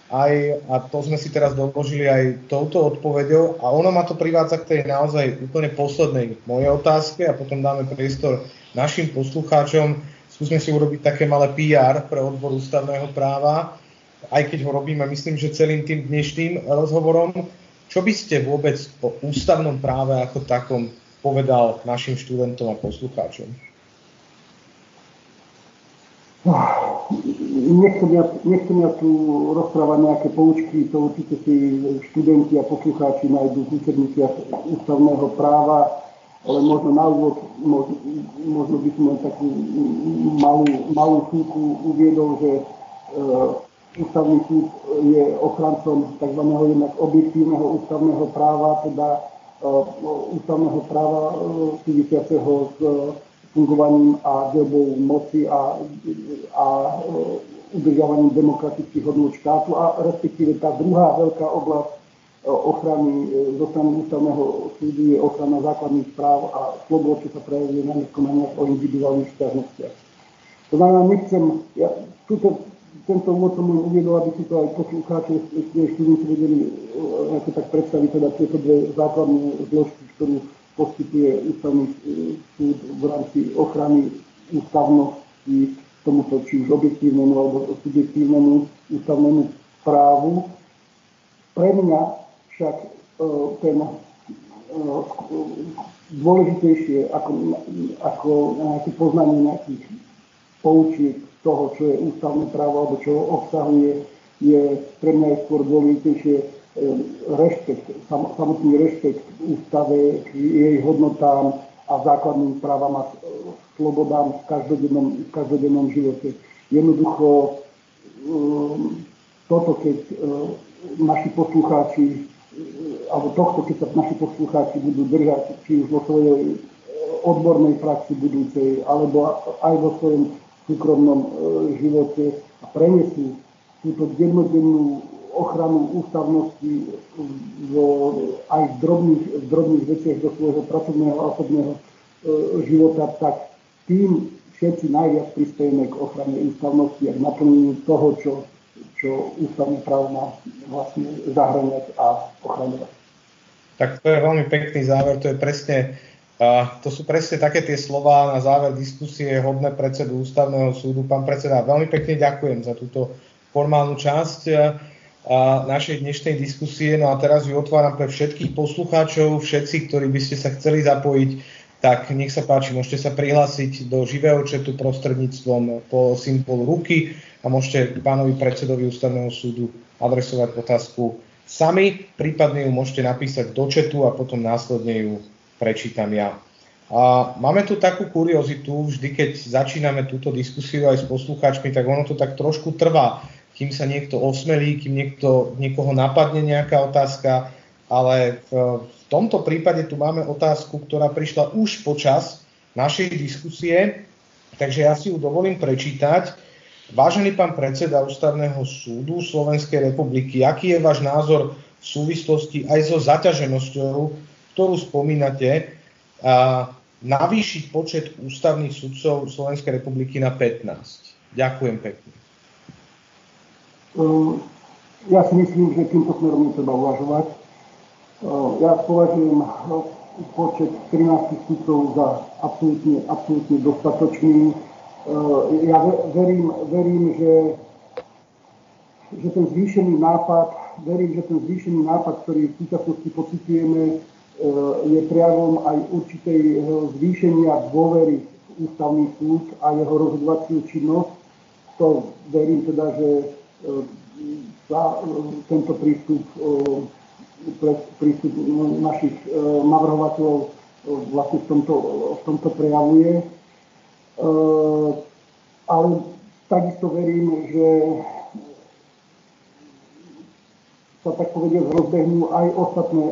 Aj, a to sme si teraz doložili aj touto odpoveďou a ono ma to privádza k tej naozaj úplne poslednej mojej otázke a potom dáme priestor našim poslucháčom. Skúsme si urobiť také malé PR pre odbor ústavného práva, aj keď ho robíme, myslím, že celým tým dnešným rozhovorom. Čo by ste vôbec o ústavnom práve ako takom povedal našim študentom a poslucháčom? Nechcem ja, nechcem ja tu rozprávať nejaké poučky, to určite si študenti a poslucháči nájdú v učebniciach ústavného práva, ale možno na úvod, možno, možno by som takú malú, malú súku uviedol, že e, ústavný súd je ochrancom tzv. jednak objektívneho ústavného práva, teda ústavného práva súvisiaceho s fungovaním a dielbou moci a, a udržiavaním demokratických hodnôt štátu a respektíve tá druhá veľká oblasť ochrany zo strany ústavného súdu je ochrana základných práv a slobod, čo sa prejavuje na konaniach o individuálnych vzťahnostiach. To znamená, nechcem, ja, túto, tento úvod som len uviedol, aby si to aj poslucháči, študenti vedeli ako tak predstaviť teda tieto dve základné zložky, ktorú poskytuje ústavný súd v rámci ochrany ústavnosti tomuto či už objektívnemu alebo subjektívnemu ústavnému právu. Pre mňa však ten dôležitejšie ako, ako nejaké poznanie nejakých poučiek toho, čo je ústavné právo alebo čo obsahuje, je pre mňa je skôr dôležitejšie rešpekt, samotný rešpekt ústave, jej hodnotám a základným právam a slobodám v každodennom, v každodennom živote. Jednoducho toto, keď naši poslucháči alebo tohto, keď sa naši poslucháči budú držať, či už vo svojej odbornej praxi budúcej, alebo aj vo svojom súkromnom e, živote a prenesú túto dennodennú ochranu ústavnosti vo, aj v drobných, v drobných veciach do svojho pracovného a osobného e, života, tak tým všetci najviac prispiejeme k ochrane ústavnosti a k naplneniu toho, čo, čo ústavné právo má vlastne zahraniať a ochraňovať. Tak to je veľmi pekný záver, to je presne a to sú presne také tie slova na záver diskusie hodné predsedu ústavného súdu. Pán predseda, veľmi pekne ďakujem za túto formálnu časť a našej dnešnej diskusie. No a teraz ju otváram pre všetkých poslucháčov, všetci, ktorí by ste sa chceli zapojiť, tak nech sa páči, môžete sa prihlásiť do živého četu prostredníctvom po symbolu ruky a môžete pánovi predsedovi ústavného súdu adresovať otázku sami, prípadne ju môžete napísať do četu a potom následne ju prečítam ja. A máme tu takú kuriozitu, vždy keď začíname túto diskusiu aj s poslucháčmi, tak ono to tak trošku trvá, kým sa niekto osmelí, kým niekto, niekoho napadne nejaká otázka, ale v, v tomto prípade tu máme otázku, ktorá prišla už počas našej diskusie, takže ja si ju dovolím prečítať. Vážený pán predseda Ústavného súdu Slovenskej republiky, aký je váš názor v súvislosti aj so zaťaženosťou ktorú spomínate, a navýšiť počet ústavných sudcov Slovenskej republiky na 15. Ďakujem pekne. Ehm, ja si myslím, že týmto smerom netreba uvažovať. Ja považujem počet 13 sudcov za absolútne, absolútne dostatočný. Ja verím, verím že, že ten zvýšený nápad, verím, že ten zvýšený nápad, ktorý v súčasnosti pocitujeme, je prejavom aj určitej zvýšenia dôvery v ústavný súd a jeho rozhodovaciu činnosť. To verím teda, že sa tento prístup, prístup našich navrhovateľov vlastne v tomto, v tomto prejavuje. Ale takisto verím, že sa tak povediať rozbehnú aj ostatné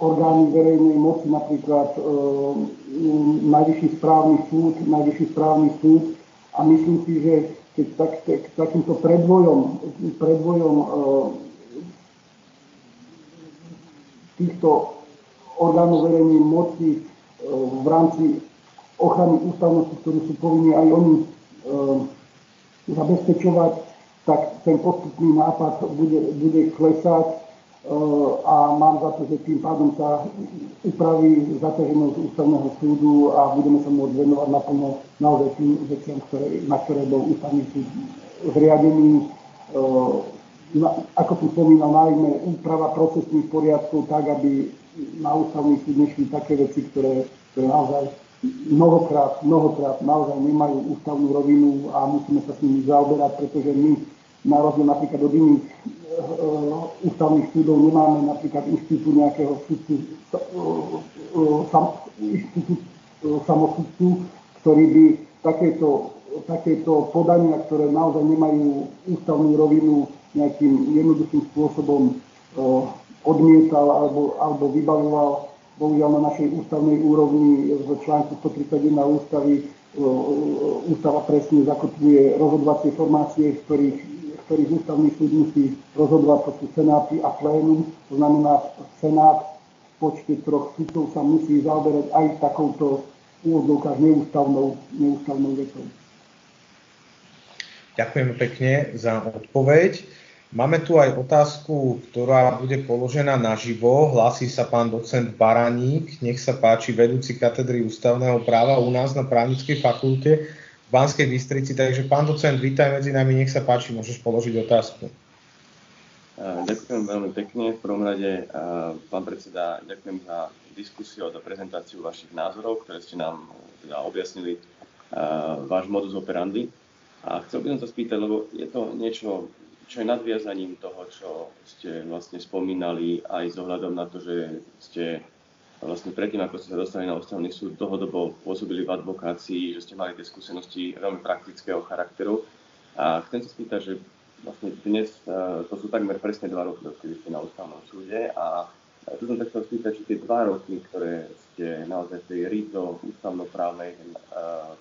orgány verejnej moci, napríklad e, Najvyšší správny súd, Najvyšší správny súd a myslím si, že keď tak, tak, takýmto predvojom, predvojom e, týchto orgánov verejnej moci e, v rámci ochrany ústavnosti, ktorú sú povinni aj oni e, zabezpečovať, tak ten postupný nápad bude, bude klesať a mám za to, že tým pádom sa upraví zaťaženosť ústavného súdu a budeme sa môcť venovať naplno naozaj tým veciam, ktoré, na ktoré bol ústavný súd zriadený. Ako som spomínal, najmä úprava procesných poriadkov tak, aby na ústavný súd nešli také veci, ktoré, ktoré naozaj mnohokrát, mnohokrát naozaj nemajú ústavnú rovinu a musíme sa s nimi zaoberať, pretože my na rozdiel napríklad od iných uh, ústavných súdov nemáme napríklad inštitút nejakého súdcu, uh, sam, inštitút uh, samosudcu, ktorý by takéto, takéto podania, ktoré naozaj nemajú ústavnú rovinu, nejakým jednoduchým spôsobom odmietal alebo, alebo vybavoval. Bohužiaľ na našej ústavnej úrovni v článku 131 ústavy ústava presne zakotvuje rozhodovacie formácie, v ktorých, v ktorých ústavný súd musí rozhodovať, to sú senáty a plénum. To znamená, senát v počte troch súdov sa musí zaoberať aj takouto úvodzovkách neústavnou, neústavnou vetou. Ďakujeme pekne za odpoveď. Máme tu aj otázku, ktorá bude položená naživo. Hlási sa pán docent Baraník. Nech sa páči, vedúci katedry ústavného práva u nás na právnickej fakulte v Banskej Bystrici. Takže pán docent, vítaj medzi nami, nech sa páči, môžeš položiť otázku. Ďakujem veľmi pekne. V prvom rade, pán predseda, ďakujem za diskusiu a za prezentáciu vašich názorov, ktoré ste nám teda objasnili váš modus operandi. A chcel by som sa spýtať, lebo je to niečo čo je nadviazaním toho, čo ste vlastne spomínali aj s ohľadom na to, že ste vlastne predtým, ako ste sa dostali na ústavný súd, dlhodobo pôsobili v advokácii, že ste mali tie skúsenosti veľmi praktického charakteru. A chcem sa spýtať, že vlastne dnes, e, to sú takmer presne dva roky, odkedy ste na ústavnom súde a tu som tak chcel spýtať, či tie dva roky, ktoré ste naozaj v tej rízo ústavnoprávnej e,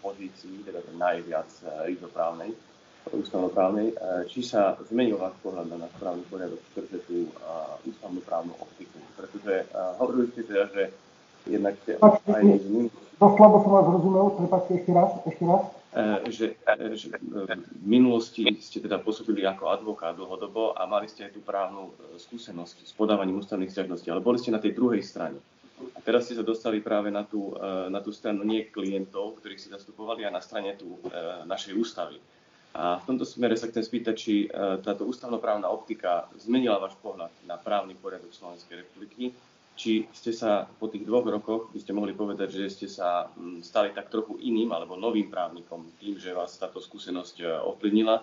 pozícii, teda tej najviac e, rízoprávnej, ústavnoprávnej, e, či sa zmenil váš pohľad na náš právny poriadok skrze tú ústavnoprávnu optiku. Pretože hovorili ste teda, že jednak ste aj To slabo som vás rozumel, prepáčte ešte raz, ešte raz. Že, že v minulosti ste teda pôsobili ako advokát dlhodobo a mali ste aj tú právnu skúsenosť s podávaním ústavných stiažností, ale boli ste na tej druhej strane. A teraz ste sa dostali práve na tú, na tú stranu nie klientov, ktorých si zastupovali, a na strane tú, našej ústavy. A v tomto smere sa chcem spýtať, či e, táto ústavnoprávna optika zmenila váš pohľad na právny poriadok Slovenskej republiky, či ste sa po tých dvoch rokoch, by ste mohli povedať, že ste sa stali tak trochu iným alebo novým právnikom tým, že vás táto skúsenosť e, ovplyvnila.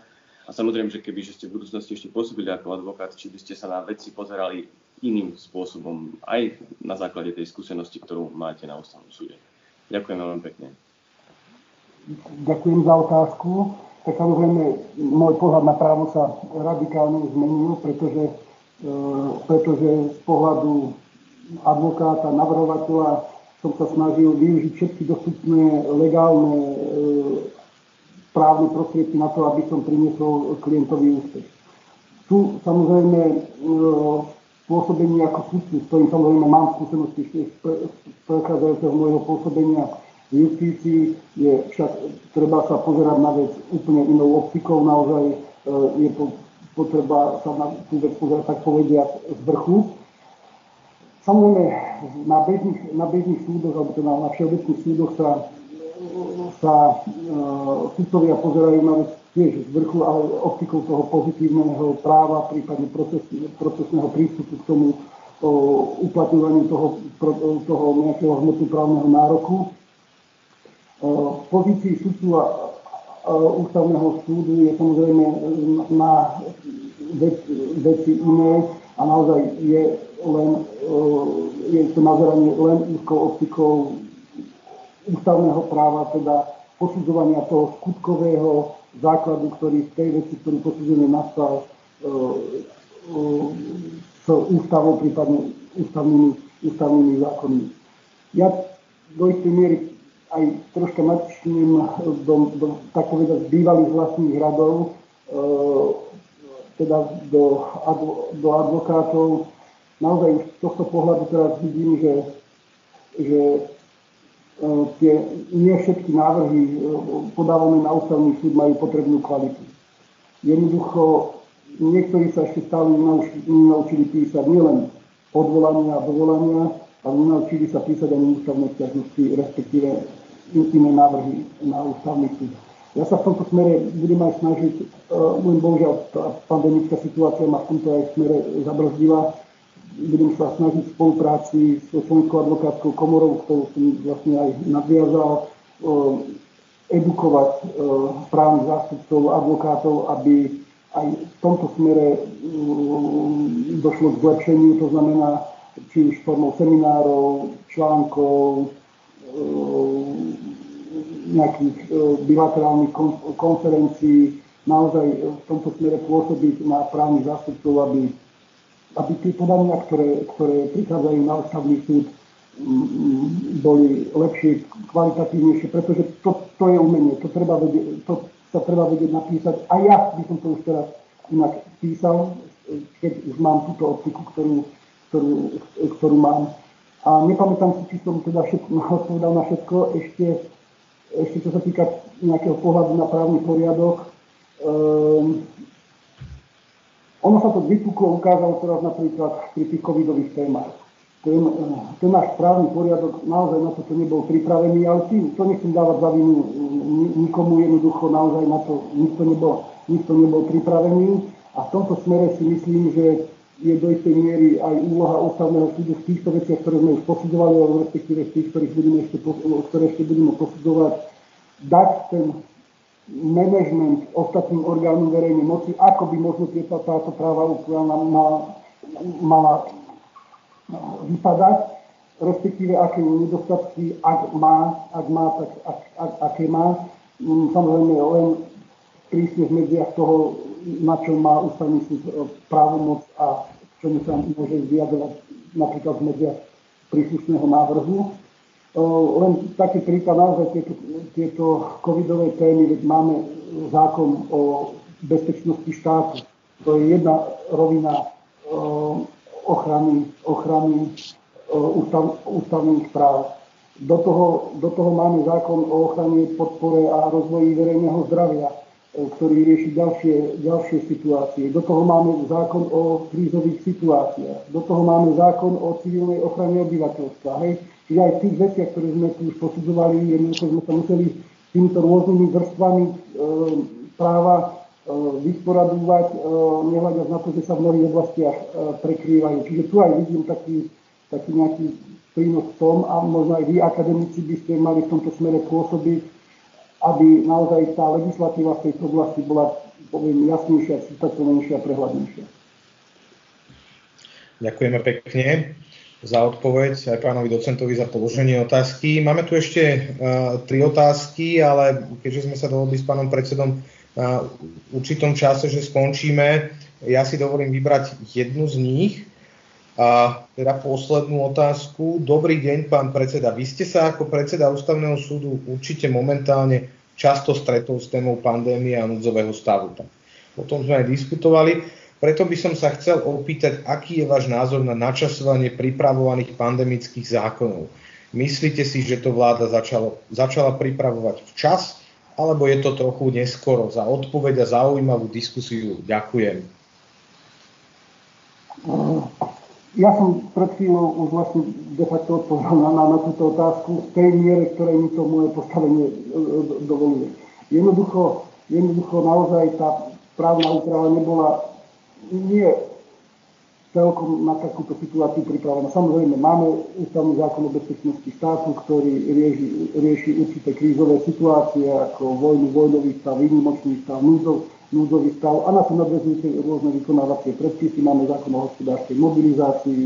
A samozrejme, že keby že ste v budúcnosti ešte pôsobili ako advokát, či by ste sa na veci pozerali iným spôsobom, aj na základe tej skúsenosti, ktorú máte na ústavnom súde. Ďakujem veľmi pekne. Ďakujem za otázku tak samozrejme môj pohľad na právo sa radikálne zmenil, pretože, e, pretože z pohľadu advokáta, navrhovateľa som sa snažil využiť všetky dostupné legálne e, právne prostriedky na to, aby som priniesol klientový úspech. Tu samozrejme e, pôsobení ako sudcu, s ktorým samozrejme mám skúsenosti z prechádzajúceho môjho pôsobenia v justícii je však treba sa pozerať na vec úplne inou optikou, naozaj e, je potreba sa na tú vec pozerať tak povedia z vrchu. Samozrejme, na bežných, na bežných súdoch, alebo teda na všeobecných súdoch sa, sa e, sudcovia pozerajú na vec tiež z vrchu, ale optikou toho pozitívneho práva, prípadne proces, procesného prístupu k tomu o, uplatňovaniu toho, toho nejakého hmotnoprávneho nároku. V pozícii sudcu a ústavného súdu je samozrejme na vec, veci iné a naozaj je len je to nazeranie len úzkou optikou ústavného práva, teda posudzovania toho skutkového základu, ktorý v tej veci, ktorú posudzujeme, nastal s ústavou, prípadne ústavnými, ústavnými zákonmi. Ja do istej miery aj troška načnem do, do tak povedať, bývalých vlastných radov, e, teda do, do advokátov. Naozaj z tohto pohľadu teraz vidím, že, že e, tie, nie všetky návrhy e, podávané na ústavný súd majú potrebnú kvalitu. Jednoducho, niektorí sa ešte stále nenaučili písať nielen odvolania a dovolania, ale nenaučili sa písať ani ústavné stiažnosti, respektíve iné návrhy na ústavný súd. Ja sa v tomto smere budem aj snažiť, uh, len bohužiaľ tá pandemická situácia ma v tomto aj smere zabrzdila. Budem sa snažiť v spolupráci s Slovenskou advokátskou komorou, ktorú som vlastne aj nadviazal, edukovať právnych zástupcov, advokátov, aby aj v tomto smere došlo k zlepšeniu, to znamená, či už formou seminárov, článkov, nejakých bilaterálnych konferencií, naozaj v tomto smere pôsobiť na právnych zástupcov, aby, aby tie podania, ktoré, ktoré prichádzajú na ústavný súd, boli lepšie, kvalitatívnejšie, pretože to, to je umenie, to, treba vedieť, to sa treba vedieť napísať. A ja by som to už teraz inak písal, keď už mám túto optiku, ktorú, ktorú, ktorú mám. A nepamätám si, či som teda všetko, odpovedal na všetko. Ešte, ešte čo sa týka nejakého pohľadu na právny poriadok, um, ono sa to vypuklo, ukázalo teraz napríklad pri tých covidových témach. Ten, ten náš právny poriadok naozaj na to nebol pripravený, ale tým to nechcem dávať za vinu nikomu jednoducho, naozaj na to nikto nebol, nikto nebol pripravený. A v tomto smere si myslím, že je do istej miery aj úloha ústavného súdu v týchto veciach, ktoré sme už posudzovali, alebo respektíve v tých, ktorých budeme ešte, ktoré ešte budeme posudzovať, dať ten management ostatným orgánom verejnej moci, ako by možno tieto, táto práva mala, mala vypadať, respektíve aké nedostatky, ak má, ak má, tak ak, ak, aké má. Mm, samozrejme len prísne v medziach toho, na čo má ústavný súd e, právomoc a k čomu sa môže vyjadrovať napríklad v medziach príslušného návrhu. Len taký príklad, naozaj tieto, tieto covidové témy, veď máme zákon o bezpečnosti štátu. To je jedna rovina ochrany, ochrany ústav, ústavných práv. Do toho, do toho máme zákon o ochrane, podpore a rozvoji verejného zdravia, ktorý rieši ďalšie, ďalšie situácie. Do toho máme zákon o krízových situáciách. Do toho máme zákon o civilnej ochrane obyvateľstva. Hej. Čiže aj v tých veciach, ktoré sme tu už posudzovali, jednoducho sme sa museli týmito rôznymi vrstvami e, práva E, vysporadúvať, e, nehľadiac na to, že sa v mnohých oblastiach e, prekrývajú. Čiže tu aj vidím taký, taký nejaký prínos v tom a možno aj vy, akademici, by ste mali v tomto smere pôsobiť, aby naozaj tá legislatíva v tejto oblasti bola, poviem, jasnejšia, citateľnejšia prehľadnejšia. Ďakujeme pekne za odpoveď aj pánovi docentovi za položenie otázky. Máme tu ešte uh, tri otázky, ale keďže sme sa dohodli s pánom predsedom na určitom čase, že skončíme. Ja si dovolím vybrať jednu z nich. A teda poslednú otázku. Dobrý deň, pán predseda. Vy ste sa ako predseda Ústavného súdu určite momentálne často stretol s témou pandémie a núdzového stavu. O tom sme aj diskutovali. Preto by som sa chcel opýtať, aký je váš názor na načasovanie pripravovaných pandemických zákonov. Myslíte si, že to vláda začalo, začala pripravovať včas alebo je to trochu neskoro? Za odpoveď a zaujímavú diskusiu ďakujem. Ja som pred chvíľou už vlastne de facto odpovedal na, na, na túto otázku v tej miere, ktoré mi to moje postavenie e, dovoluje. Jednoducho, jednoducho naozaj tá právna úprava nebola nie celkom na takúto situáciu pripravená. Samozrejme, máme ústavný zákon o bezpečnosti štátu, ktorý rieši, rieši určité krízové situácie, ako vojnu, vojnový stav, výnimočný stav, núdzov, núdzový stav a na to nadvezujúce rôzne vykonávacie predpisy. Máme zákon o hospodárskej mobilizácii,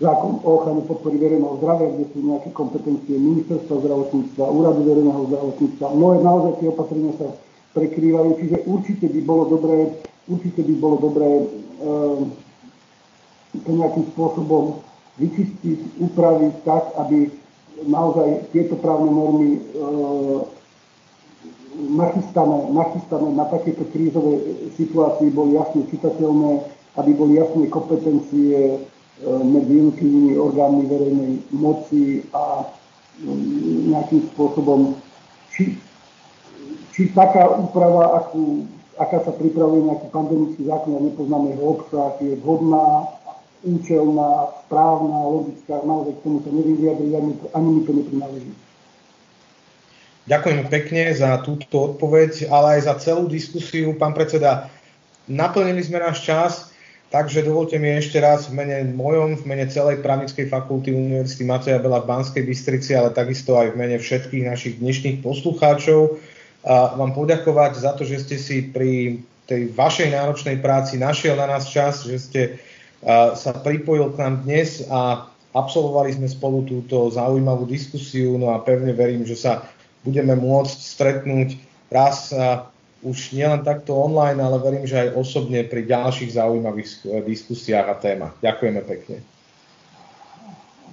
zákon o ochrane podpory verejného zdravia, kde sú nejaké kompetencie ministerstva zdravotníctva, úradu verejného zdravotníctva. Mnohé naozaj tie opatrenia sa prekrývajú, čiže určite by bolo dobré, určite by bolo dobré Ehm, to nejakým spôsobom vyčistiť, upraviť tak, aby naozaj tieto právne normy ehm, nachystané, nachystané na takéto krízové situácii boli jasne citateľné, aby boli jasné kompetencie ehm, medzi jednotlivými orgánmi verejnej moci a nejakým spôsobom, či, či taká úprava, akú aká sa pripravuje nejaký pandemický zákon a nepoznáme jeho obsah, je vhodná, účelná, správna, logická, naozaj k tomu sa neviem vyjadriť, ani, ani mi to neprináleží. Ďakujem pekne za túto odpoveď, ale aj za celú diskusiu. Pán predseda, naplnili sme náš čas, takže dovolte mi ešte raz v mene mojom, v mene celej právnickej fakulty Univerzity Mateja Bela v Banskej Bystrici, ale takisto aj v mene všetkých našich dnešných poslucháčov a vám poďakovať za to, že ste si pri tej vašej náročnej práci našiel na nás čas, že ste sa pripojil k nám dnes a absolvovali sme spolu túto zaujímavú diskusiu, no a pevne verím, že sa budeme môcť stretnúť raz už nielen takto online, ale verím, že aj osobne pri ďalších zaujímavých diskusiách a témach. Ďakujeme pekne.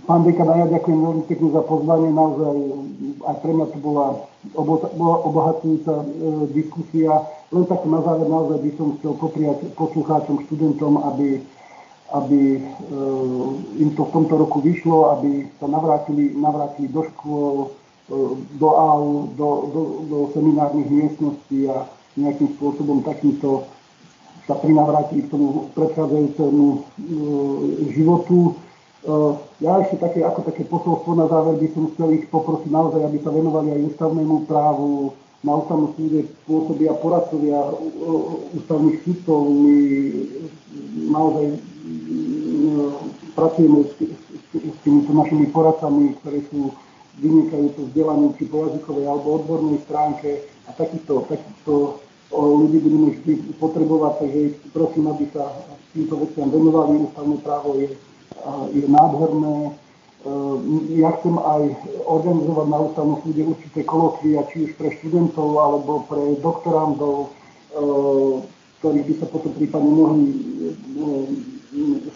Pán dekan, ja ďakujem veľmi pekne za pozvanie. Naozaj aj pre mňa to bola, obohacujúca e, diskusia. Len tak na záver naozaj by som chcel popriať poslucháčom, študentom, aby, aby e, im to v tomto roku vyšlo, aby sa navrátili, navrátili do škôl, do aul, do, do, do seminárnych miestností a nejakým spôsobom takýmto sa prinavrátili k tomu predchádzajúcemu e, životu Eh, ja ešte také, ako také posolstvo na záver by som chcel ich poprosiť naozaj, aby sa venovali aj ústavnému právu, na ústavnom súde pôsobia poradcovia eh, ústavných sudcov. My naozaj eh, pracujeme s, s týmito našimi poradcami, ktoré sú vynikajúce vzdelaní či po jazykovej alebo odbornej stránke a takýchto, takýchto ľudí budeme vždy potrebovať, takže prosím, aby sa týmto veciam venovali. Ústavné právo je je nádherné. E, ja chcem aj organizovať na ústavnom súde určité kolokvia, či už pre študentov alebo pre doktorandov, e, ktorých by sa potom prípadne mohli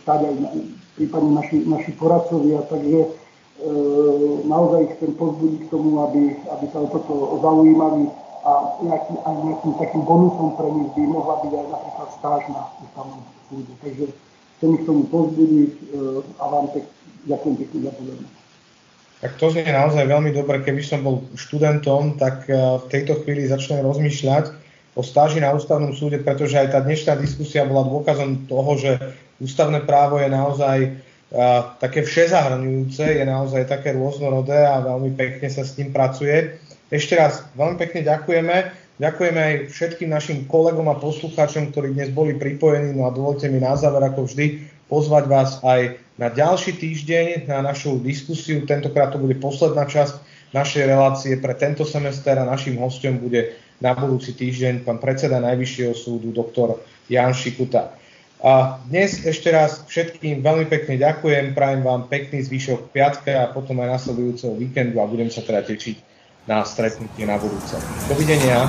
stať aj prípadne naši, naši poradcovia. Takže naozaj chcem pozbudiť k tomu, aby, aby sa o toto zaujímali a nejaký, aj nejakým takým bonusom pre nich by mohla byť aj napríklad stáž na ústavnom súde. Takže chcem ich tomu pozbudiť e, a vám tak ďakujem pekne za pozornosť. Tak to znie naozaj veľmi dobre. Keby som bol študentom, tak e, v tejto chvíli začnem rozmýšľať o stáži na ústavnom súde, pretože aj tá dnešná diskusia bola dôkazom toho, že ústavné právo je naozaj také všezahrňujúce, je naozaj také rôznorodé a veľmi pekne sa s ním pracuje. Ešte raz veľmi pekne ďakujeme. Ďakujeme aj všetkým našim kolegom a poslucháčom, ktorí dnes boli pripojení. No a dovolte mi na záver, ako vždy, pozvať vás aj na ďalší týždeň na našu diskusiu. Tentokrát to bude posledná časť našej relácie pre tento semester a našim hostom bude na budúci týždeň pán predseda Najvyššieho súdu, doktor Jan Šikuta. A dnes ešte raz všetkým veľmi pekne ďakujem, prajem vám pekný zvyšok piatka a potom aj nasledujúceho víkendu a budem sa teda tešiť na stretnutie na budúce. Dovidenia.